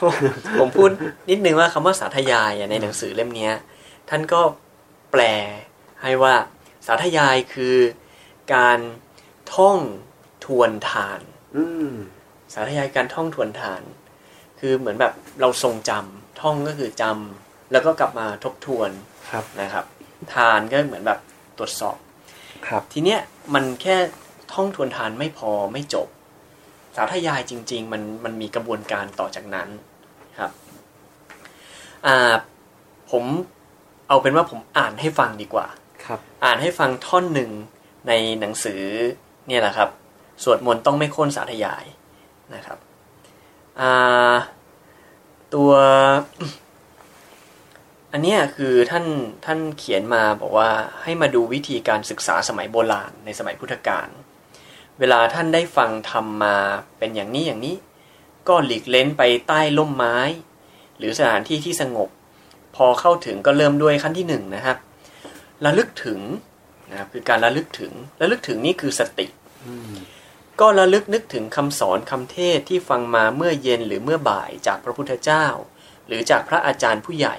ผมพูดนิดนึงว่าคำว่าสาธยายอะในหนังสือเล่มเนี้ย ท่านก็แปลให้ว่าสาธยายคือการท่องทวนทานอืมสาธยายการท่องทวนทาน คือเหมือนแบบเราทรงจำท่องก็คือจำแล้วก็กลับมาทบทวนครับนะครับ ทานก็เหมือนแบบตรวจสอบ ครับ ทีเนี้ยมันแค่ท่องทวนทานไม่พอไม่จบ สาธยายจริง ๆ มันมันมีกระบวนการต่อจากนั้นครับ อ่าผม เอาเป็นว่าผมอ่านให้ฟังดีกว่า ครับ อ่านให้ฟังท่อนหนึ่งในหนังสือเนี่ยแหละครับ สวดมนต์ต้องไม่โค้นสาธยายนะครับอ่าตัว อันเนี้ยคือท่านท่านเขียนมาบอกว่าให้มาดูวิธีการศึกษาสมัยโบราณในสมัยพุทธกาลเวลาท่านได้ฟังธรรมมาเป็นอย่างนี้อย่างนี้ ก็หลีกเล้นไปใต้ร่มไม้ หรือสถานที่ที่สงบ พอเข้าถึงก็เริ่มด้วยขั้นที่หนึ่งนะครับระลึกถึงนะครับคือการระลึกถึงระลึกถึงนี่คือสติก็ระลึกนึกถึงคำสอนคำเทศที่ฟังมาเมื่อเย็นหรือเมื่อบ่ายจากพระพุทธเจ้า หรือจากพระอาจารย์ผู้ใหญ่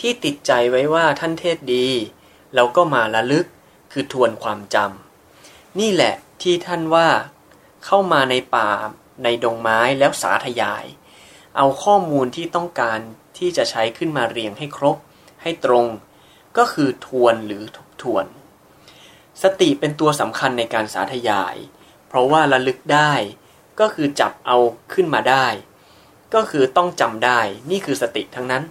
ที่ติดใจไว้ว่าท่านเทศดีเราก็มาระลึกคือทวนความจำนี่แหละที่ท่านว่าเข้ามาในป่าในดงไม้แล้วสาธยาย เอาข้อมูลที่ต้องการ ที่จะใช้ขึ้นมาเรียงให้ครบ ให้ตรง ก็คือทวนหรือทบทวน สติเป็นตัวสำคัญในการสาธยาย เพราะว่าระลึกได้ ก็คือจับเอาขึ้นมาได้ ก็คือต้องจำได้ นี่คือสติทั้งนั้น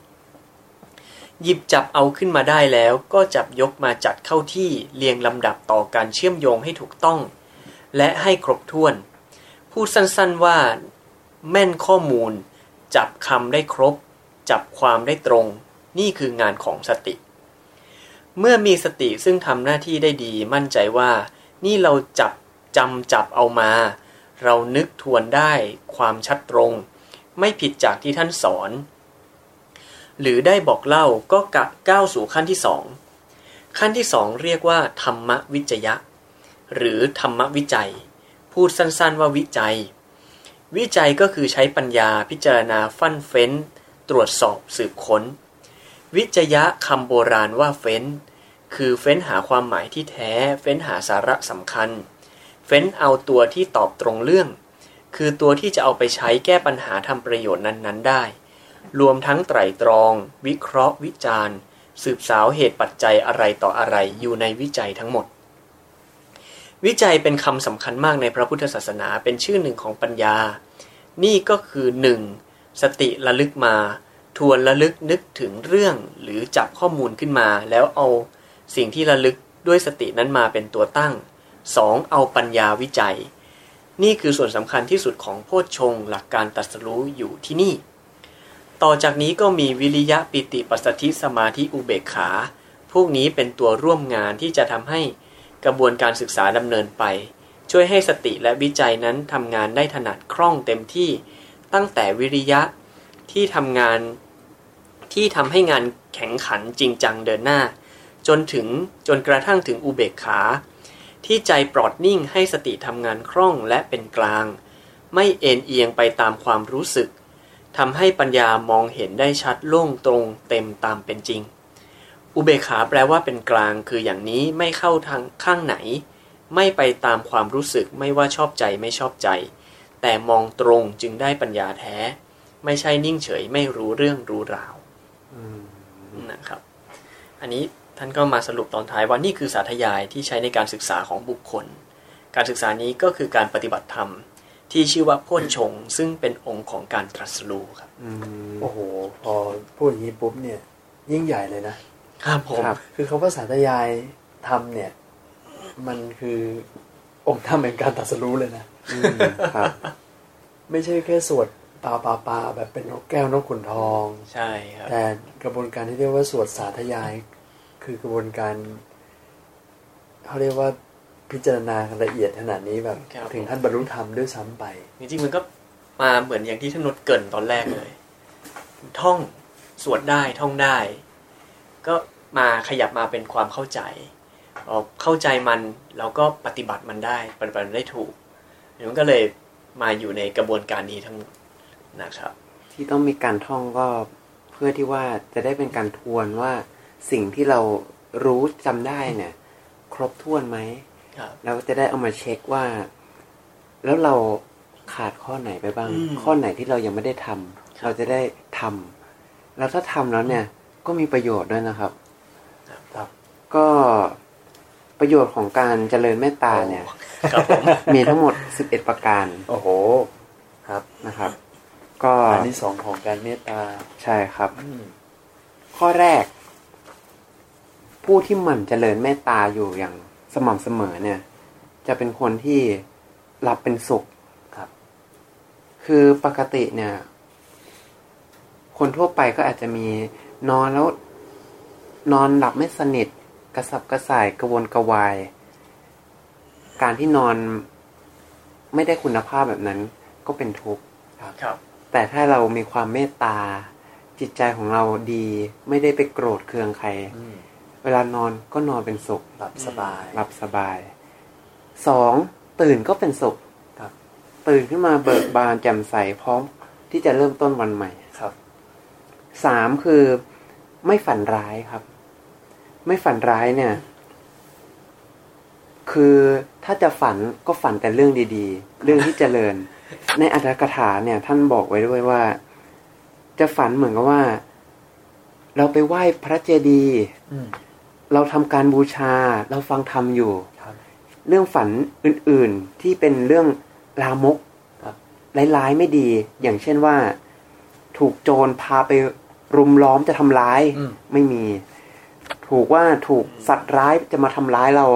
หยิบจับเอาขึ้นมาได้แล้วก็จับยกมาจัดเข้าที่เรียงลำดับต่อการเชื่อมโยงให้ถูกต้อง และให้ครบถ้วน พูดสั้นๆว่า แม่นข้อมูล จับคำได้ครบ จับความได้ตรง นี่คืองานของสติ เมื่อมีสติซึ่งทำหน้าที่ได้ดีมั่นใจว่า นี่เราจับจำจับเอามา เรานึกทวนได้ความชัดตรง ไม่ผิดจากที่ท่านสอน หรือได้บอกเล่าก็กะก้าวสู่ขั้นที่สองขั้นที่สองเรียกว่า ธรรมวิจยะ หรือธรรมวิจัย พูดสั้นๆว่าวิจัย วิจัยก็คือใช้ปัญญาพิจารณาฟั่นเฟ้น ตรวจสอบสืบค้น วิจยะคำโบราณว่าเฟ้น คือเฟ้นหาความหมายที่แท้ เฟ้นหาสาระสำคัญ เฟ้นเอาตัวที่ตอบตรงเรื่อง คือตัวที่จะเอาไปใช้แก้ปัญหาทำประโยชน์นั้น ๆ ได้ รวมทั้งไตรตรอง วิเคราะห์ วิจารณ์ สืบสาวเหตุปัจจัยอะไรต่ออะไรอยู่ในวิจัยทั้งหมด วิจัยเป็นคำสำคัญมากในพระพุทธศาสนาเป็นชื่อหนึ่งของปัญญา นี่ก็คือ 1. สติระลึกมา ทวนระลึกนึกถึงเรื่องหรือจับข้อมูลขึ้นมา แล้วเอาสิ่งที่ระลึกด้วยสตินั้นมาเป็นตัวตั้ง 2. เอาปัญญาวิจัย นี่คือส่วนสำคัญที่สุดของโพชฌงหลักการตรัสรู้อยู่ที่นี่ ต่อจากนี้ก็มีวิริยะปิติปัสสธิสมาธิอุเบกขา พวกนี้เป็นตัวร่วมงานที่จะทำให้กระบวนการศึกษาดำเนินไป ช่วยให้สติและวิจัยนั้นทำงานได้ถนัดคล่องเต็มที่ ตั้งแต่วิริยะที่ทำงานที่ทำให้งานแข็งขันจริงจังเดินหน้า จนถึงจนกระทั่งถึงอุเบกขา ที่ใจปลอดนิ่งให้สติทำงานคล่องและเป็นกลาง ไม่เอ็นเอียงไปตามความรู้สึกทำให้ปัญญามองเห็นได้ชัดโล่งตรงเต็มตามเป็นจริง อุเบกขาแปลว่าเป็นกลางคืออย่างนี้ไม่เข้าทางข้างไหน ไม่ไปตามความรู้สึกไม่ว่าชอบใจไม่ชอบใจ แต่มองตรงจึงได้ปัญญาแท้ ไม่ใช่นิ่งเฉยไม่รู้เรื่องรู้ราวอืมนะครับ อันนี้ท่านก็มาสรุปตอนท้ายว่านี่คือสาธยายที่ใช้ในการศึกษาของบุคคล การศึกษานี้ก็คือการปฏิบัติธรรม ที่ชื่อว่าโพ้นชง ซึ่งเป็นองค์ของการตรัสรู้ครับอืมโอ้โห พอพูดอย่างนี้ปุ๊บเนี่ย ยิ่งใหญ่เลยนะครับผมครับคือคาว่าสาธยายธรรมเนี่ย มันคือ องค์ธรรมแห่งการตรัสรู้เลยนะอืมครับ ไม่ใช่แค่สวดปาปาปาแบบเป็นนกแก้วนกขุนทอง ใช่ครับ แต่กระบวนการที่เรียกว่าสวดสาธยาย คือกระบวนการเขาเรียกว่าพิจารณาละเอียดขนาดนี้แบบ ครับ ถึงขั้นบรรลุธรรมด้วยซ้ำไป จริงๆมันก็มาเหมือนอย่างที่ท่านนดเกรินตอนแรกเลย ท่องสวดได้ท่องได้ ก็มาขยับมาเป็นความเข้าใจพอ เข้าใจมันเราก็ปฏิบัติมันได้ปฏิบัติมันได้ถูกมันก็เลยมาอยู่ในกระบวนการนี้ทั้งหมดนะครับ ที่ต้องมีการท่องก็เพื่อที่ว่าจะได้เป็นการทวนว่าสิ่งที่เรารู้จำได้เนี่ย ครบถ้วนไหมครับแล้วจะได้เอามาเช็คว่า แล้วเราขาดข้อไหนไปบ้างอืมข้อไหนที่เรายังไม่ได้ทำเราจะได้ทำแล้วถ้าทำแล้วเนี่ย ก็มีประโยชน์ด้วยนะครับ ครับ ก็ ประโยชน์ของการเจริญเมตตาเนี่ยครับผมมีทั้งหมด11ประการ โอ้โห ครับนะครับ ก็อันที่สองของการเมตตาใช่ครับอืมข้อแรก ผู้ที่หมั่นเจริญเมตตาอยู่อย่างสม่ำเสมอเนี่ย จะเป็นคนที่หลับเป็นสุขครับ คือปกติเนี่ย คนทั่วไปก็อาจจะมีนอนแล้ว นอนหลับไม่สนิท กระสับกระส่ายกระวนกระวาย การที่นอนไม่ได้คุณภาพแบบนั้น ก็เป็นทุกข์ครับ แต่ถ้าเรามีความเมตตา จิตใจของเราดี ไม่ได้ไปโกรธเคืองใครอืมเวลานอนก็นอนเป็นสุขหลับสบายหลับสบายสองตื่นก็เป็นสุขครับ ตื่นขึ้นมาเบิกบานแจ่มใสพร้อมที่จะเริ่มต้นวันใหม่ครับสามคือไม่ฝันร้ายครับ ไม่ฝันร้ายเนี่ย คือถ้าจะฝันก็ฝันแต่เรื่องดีๆ เรื่องที่เจริญ ในอัตถกถาเนี่ย ท่านบอกไว้ด้วยว่า จะฝันเหมือนกับว่า เราไปไหว้พระเจดีย์อืมเราทำการบูชา เราฟังธรรมอยู่ครับเรื่องฝันอื่นๆที่เป็นเรื่องลามกครับร้ายๆไม่ดี อย่างเช่นว่า ถูกโจรพาไปรุมล้อมจะทำร้ายอืมไม่มี ถูกว่าถูกสัตว์ร้ายจะมาทำร้ายเรา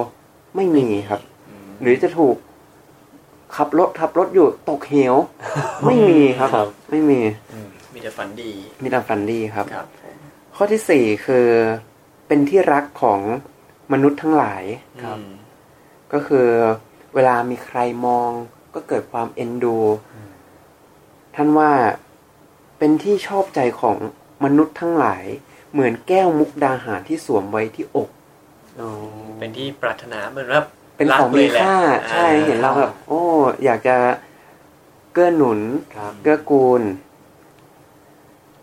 ไม่มีครับ หรือจะถูกขับรถขับรถอยู่ตกเหว ไม่มีครับครับไม่มีอืมมีแต่ฝันดี มีแต่ฝันดีครับครับผมข้อที่สี่คือเป็นที่รักของมนุษย์ทั้งหลายครับอืมก็คือเวลามีใครมองก็เกิดความเอ็นดูอืมท่านว่าเป็นที่ชอบใจของมนุษย์ทั้งหลาย เหมือนแก้วมุกดาหารที่สวมไว้ที่อกโอ้เป็นที่ปรารถนาเหมือนว่าเป็นรักของมีเลยแหละค่าใช่อ่าเห็นเราแบบโอ้ อยากจะเกื้อหนุนครับเกื้อกูล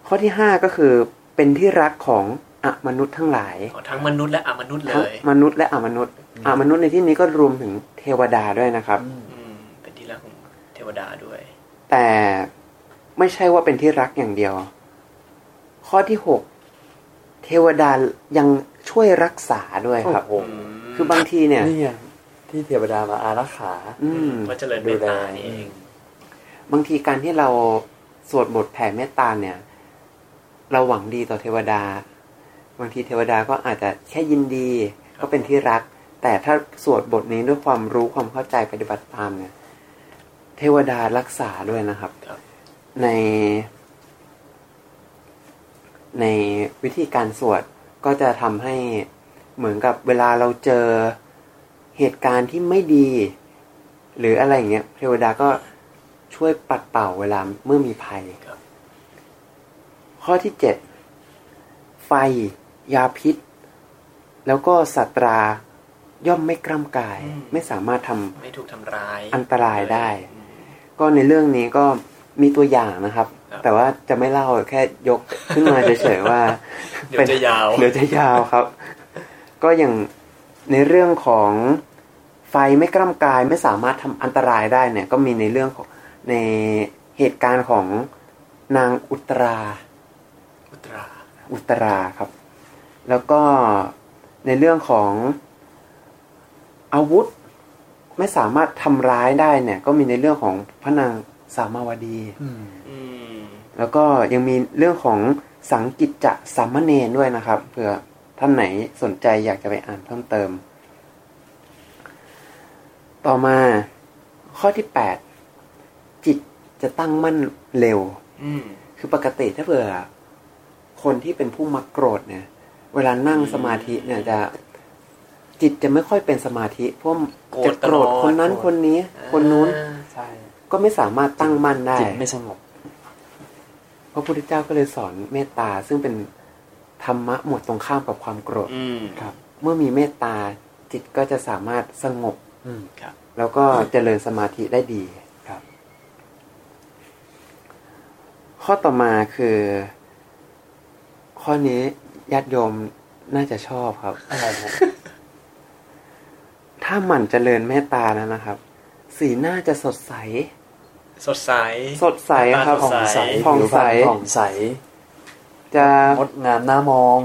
ข้อที่ห้าก็คือเป็นที่รักของอมนุษย์ทั้งหลายอ๋อทั้งมนุษย์และอมนุษย์เลทั้งยมนุษย์และอมนุษย์อมนุษย์ในที่นี้ก็รวมถึงเทวดาด้วยนะครับอืมอืมเป็นที่รักของเทวดาด้วย แต่ไม่ใช่ว่าเป็นที่รักอย่างเดียว ข้อที่หกเทวดายังช่วยรักษาด้วยครับโอ้โหคือบางทีเนี่ยนี่ไงที่เทวดามาอารักขาอืมว่าเจริญเมตตานี่เอง บางทีการที่เราสวดบทแผ่เมตตาเนี่ย เราหวังดีต่อเทวดา บางทีเทวดาก็อาจจะแค่ยินดีก็เป็นที่รัก แต่ถ้าสวดบทนี้ด้วยความรู้ความเข้าใจปฏิบัติตามเนี่ย เทวดารักษาด้วยนะครับครับใน ในวิธีการสวดก็จะทำให้เหมือนกับเวลาเราเจอเหตุการณ์ที่ไม่ดี หรืออะไรอย่างเงี้ยเทวดาก็ช่วยปัดเป่าเวลาเมื่อมีภัยครับข้อที่เจ็ดไฟ ยาพิษ แล้วก็สัตรา ย่อมไม่กล้ำกายอืมไม่สามารถทำไม่ถูกทำร้าย อันตรายได้อืมก็ในเรื่องนี้ก็มีตัวอย่างนะครับครับ แต่ว่าจะไม่เล่าแค่ยกขึ้นมาเฉยๆว่าเดี๋ยวจะยาวเดี๋ยวจะยาวครับ ก็อย่างในเรื่องของไฟไม่กล้ำกายไม่สามารถทำอันตรายได้เนี่ย ก็มีในเรื่องของในเหตุการณ์ของนางอุตรา อุตรา อุตราครับ แล้วก็ในเรื่องของอาวุธไม่สามารถทำร้ายได้เนี่ย ก็มีในเรื่องของพระนาง สามาวดีอืมอืมแล้วก็ยังมีเรื่องของสังกิจจะสามเณรด้วยนะครับเผื่อท่านไหนสนใจอยากจะไปอ่านเพิ่มเติม ต่อมาข้อที่แปดจิตจะตั้งมั่นเร็วอืมคือปกติถ้าเผื่อคนที่เป็นผู้มักโกรธเนี่ย เวลานั่งสมาธิเนี่ยจะจิตจะไม่ค่อยเป็นสมาธิเพราะจะโกรธคนนั้นคนนี้ คนนู้นอ่าใช่ ก็ไม่สามารถตั้งมั่นได้จิตไม่สงบพระพุทธเจ้าก็เลยสอนเมตตาซึ่งเป็นธรรมะหมวดตรงข้ามกับความโกรธอืมครับ เมื่อมีเมตตาจิตก็จะสามารถสงบอืมครับ แล้วก็เจริญสมาธิได้ดีครับ ข้อต่อมาคือ ข้อนี้ญาติโยมน่าจะชอบครับอะไรนะถ้าหมั่นเจริญเมตตาแล้วนะครับ สีหน้าจะสดใส สดใส สดใสครับสดใสผ่องใสผิวพรรณผ่องใส จะงดงามน่ามอง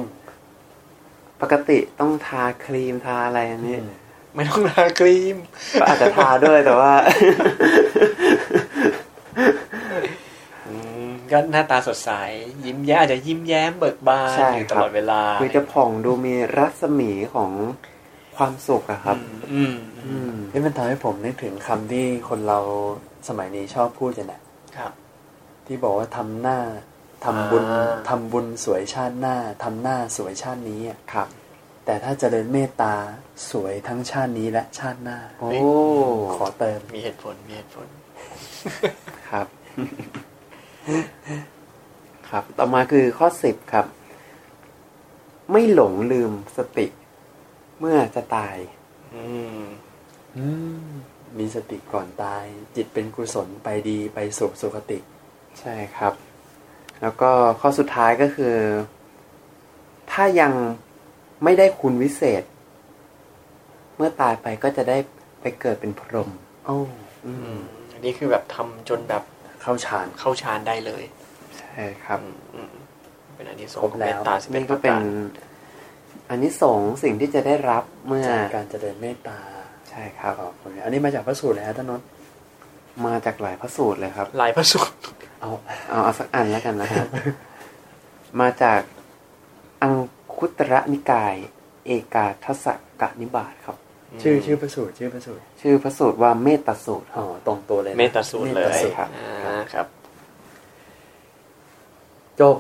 ปกติต้องทาครีมทาอะไรอันนี้ ไม่ต้องทาครีม ก็อาจจะทาด้วยแต่ว่าอืมก็หน้าตาสดใส ยิ้มแย้มอาจจะยิ้มแย้มเบิกบานใช่อยู่คตรับลอดเวลา คือจะผ่องดูมีรัศมีของความสุขอะครับ อืม อืมนี่มันทำให้ผมนึกถึงคำที่คนเรา สมัยนี้ชอบพูดกันนะครับ ที่บอกว่าทำหน้าทำบุญอ่าทำบุญสวยชาติหน้าทำหน้าสวยชาตินี้อะครับ แต่ถ้าเจริญเมตตาสวยทั้งชาตินี้และชาติหน้า โอ้ขอเติมมีเหตุผลมีเหตุผล ครับ ครับ ต่อมาคือข้อสิบครับ ไม่หลงลืมสติ เมื่อจะตาย อืม อืม มีสติก่อนตาย จิตเป็นกุศลไปดีไปสุขสุขติ ใช่ครับ แล้วก็ข้อสุดท้ายก็คือ ถ้ายังไม่ได้คุณวิเศษ เมื่อตายไปก็จะได้ไปเกิดเป็นพรหมโอ้อือืมมอันนี้คือแบบทำจนแบบเข้าฌานเข้าฌานได้เลย ใช่ครับอืมอืมเป็นอันนี้สงครบของแล้เมวตตาสิบเอ็นี่ดก็ประเป็นการอันนี้สงส์สิ่งที่จะได้รับเมื่อจากการเจริญเมตตาใช่ครับขอบคุณอันนี้มาจากพระสูตรเลยฮะท่านนนท์มาจากหลายพระสูตรเลยครับลายพระสูตร เอาเอาเอาสักอันแล้วกันนะครับ มาจากอังคุตระนิกาย เอกาทศกะนิบาตครับ ชื่อชื่อพระสูตรชื่อพระสูตร ชื่อพระสูตรว่าเมตตาสูตรคอ๋รัอบตรงตัวเลยนะเมตตาสูตรเลยมตสูตครับอ่าครับจบ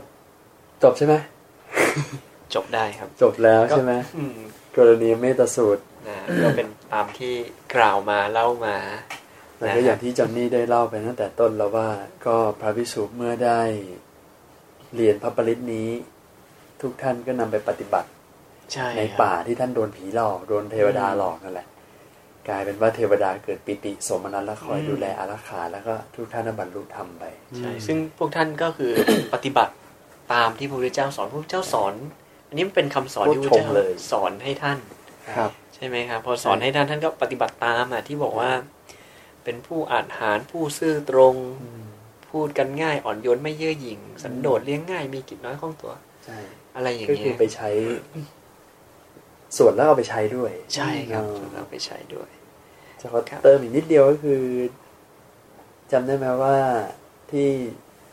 จบใช่ไหมจบได้ครับ จบแล้วใช่ไหมอืมกรณีเมตตาสูตร นะก็เป็นตามที่กล่าวมาเล่ามาแล้วก็อย่างที่จอนนี่ได้เล่าไปตั้งแต่ต้นแล้วว่าก็พระพิสุเมื่อได้เรียนพระปริตนี้ ทุกท่านก็นำไปปฏิบัติใช่ในครับป่าที่ท่านโดนผีหลอกโดนเทวดาหลอกนั่นแหละ กลายเป็นว่าเทวดาเกิดปิติสมนัสและคอยดูแลอารักขาแล้วก็ทุกท่านได้บรรลุธรรมไปใช่ซึ่งพวกท่านก็คือปฏิบัติตามที่พระพุทธเจ้าสอนพระพุทธเจ้าสอน อันนี้มันเป็นคำสอนที่พระพุทธโคตรชเจ้ามเลยสอนให้ท่านครับ ใช่ไหมครับพอสอนให้ท่านท่านก็ปฏิบัติตามอะที่บอกว่า เป็นผู้อาจหารผู้ซื่อตรง พูดกันง่ายอ่อนโยนไม่เย่อหยิ่ง สันโดษเลี้ยงง่ายมีกิจน้อยข้องตัวใช่อะไรอย่างก็เงี้คือยไปใช้ ส่วนแล้วเอาไปใช้ด้วย ใช่ครับเออเราไปใช้ด้วยจะขอเติมอีกนิดเดียวก็คือจำได้ไหมว่าที่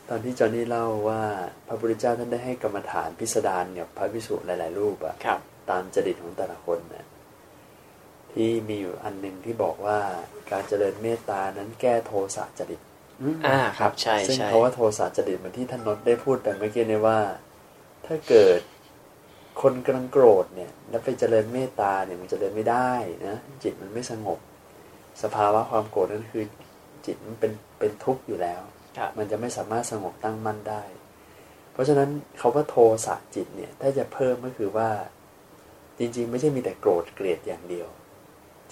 ตอนที่จอห์นนี่เล่าว่าพระพุทธเจ้าท่านได้ให้กรรมฐานพิสดารกับพระพิสุหลาย ๆ รูปอะครับตามจริตของแต่ละคนนะ ที่มีอยู่อันหนึ่งที่บอกว่าการเจริญเมตตานั้นแก้โทสะจริตอ่าครับใช่ซึ่งใช่เพราะว่าโทสะจริตเหมือนที่ท่านนนท์ได้พูดไปเมื่อกี้เนี่ยว่า ถ้าเกิดคนกำลังโกรธเนี่ย แล้วไปเจริญเมตตาเนี่ยมันเจริญไม่ได้นะจิตมันไม่สงบ สภาวะความโกรธนั่นคือ จิตมันเป็นเป็นทุกข์อยู่แล้วครับมันจะไม่สามารถสงบตั้งมั่นได้ เพราะฉะนั้นเขาว่าโทสะจิตเนี่ย ถ้าจะเพิ่มก็คือว่า จริง ๆ ไม่ใช่มีแต่โกรธเกลียดอย่างเดียว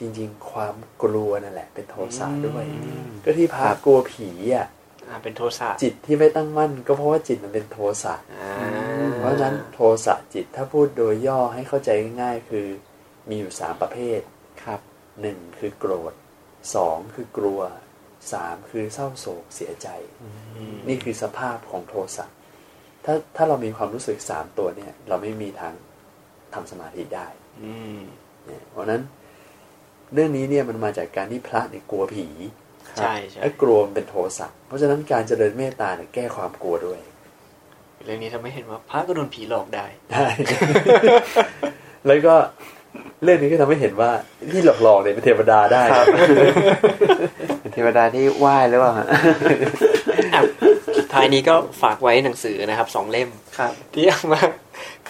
จริง ๆ ความกลัวนั่นแหละ เป็นโทสะด้วยอืมก็ที่พากลัวผีอะอ่าเป็นโทสะจิตที่ไม่ตั้งมั่น ก็เพราะว่าจิตมันเป็นโทสะอ่าเพราะฉะนั้นโทสะจิตถ้าพูดโดยย่อให้เข้าใจง่ายๆคือมีอยู่สามประเภทครับหนึ่งคือโกรธสองคือกลัวสามคือเศร้าโศกเสียใจอืมนี่คือสภาพของโทสะถ้าถ้าเรามีความรู้สึกสามตัวเนี่ย เราไม่มีทางทำสมาธิได้อืมเนี่ยเพราะฉะนั้น เรื่องนี้เนี่ยมันมาจากการที่พระเนี่ยกลัวผีใช่ใช่และกลัวมันเป็นโทสะเพราะฉะนั้นการเจริญเมตตาเนี่ยแก้ความกลัวด้วย เรื่องนี้ทำให้เห็นว่าพระก็โดนผีหลอกได้ได้แล้วก็เรื่องนี้ก็ทำให้เห็นว่าที่หลอกๆเนี่ยเป็นเทวดาได้ครับเป็นเทวดาที่ไหว้หรือเปล่าฮะอะสุดท้ายนี้ก็ฝากไว้หนังสือนะครับสองเล่มครับที่เอามา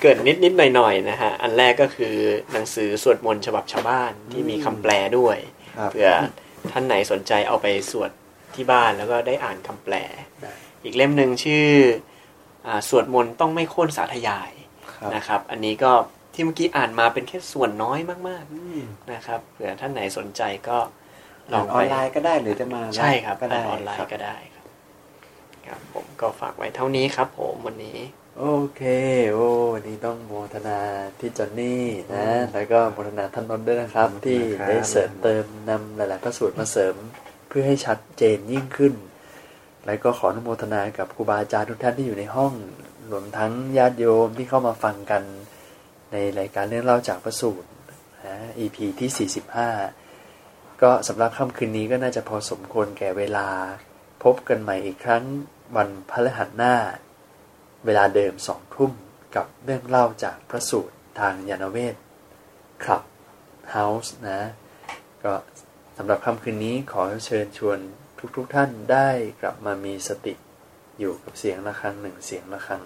เกิดนิดนิดๆหน่อยหน่อยๆนะฮะ อันแรกก็คือหนังสือสวดมนต์ฉบับชาวบ้านที่มีคำแปลด้วยครับเผื่อท่านไหนสนใจเอาไปสวดที่บ้านแล้วก็ได้อ่านคำแปล อีกเล่มหนึ่งชื่ออาสวดมนต์ต้องไม่โค่นสาธยายครับนะครับ อันนี้ก็ที่เมื่อกี้อ่านมาเป็นแค่ส่วนน้อยมากๆนะครับเผื่อท่านไหนสนใจก็ลลอองงไปออนไลน์ก็ได้หรือจะมาใช่ครับก็ได้อ่านออนไลครับน์ก็ได้ครับครับ ผมก็ฝากไว้เท่านี้ครับ ผมวันนี้ โอเคโอ้วันนี้ต้องโมทนาที่จอนนี่นะ แล้วก็โมทนาท่านนนท์ด้วยนะครับ ที่ได้เสริมเติมนำหลาย ๆ พระสูตรมาเสริมเพื่อให้ชัดเจนยิ่งขึ้น แล้วก็ขออนุโมทนากับครูบาอาจารย์ทุกท่านที่อยู่ในห้องรวมทั้งญาติโยมที่เข้ามาฟังกันในรายการเรื่องเล่าจากพระสูตรนะ EP ที่ 45 ก็สำหรับค่ำคืนนี้ก็น่าจะพอสมควรแก่เวลา พบกันใหม่อีกครั้งวันพฤหัสหน้า เวลาเดิมสองทุ่มกับเรื่องเล่าจากพระสูตรทางยานเวทคลับเฮาส์นะ ก็สำหรับค่ำคืนนี้ขอเชิญชวนทุกๆทท่านได้กลับมามีสติอยู่กับเสียงะระฆังหนึ่งเสียงะระฆัง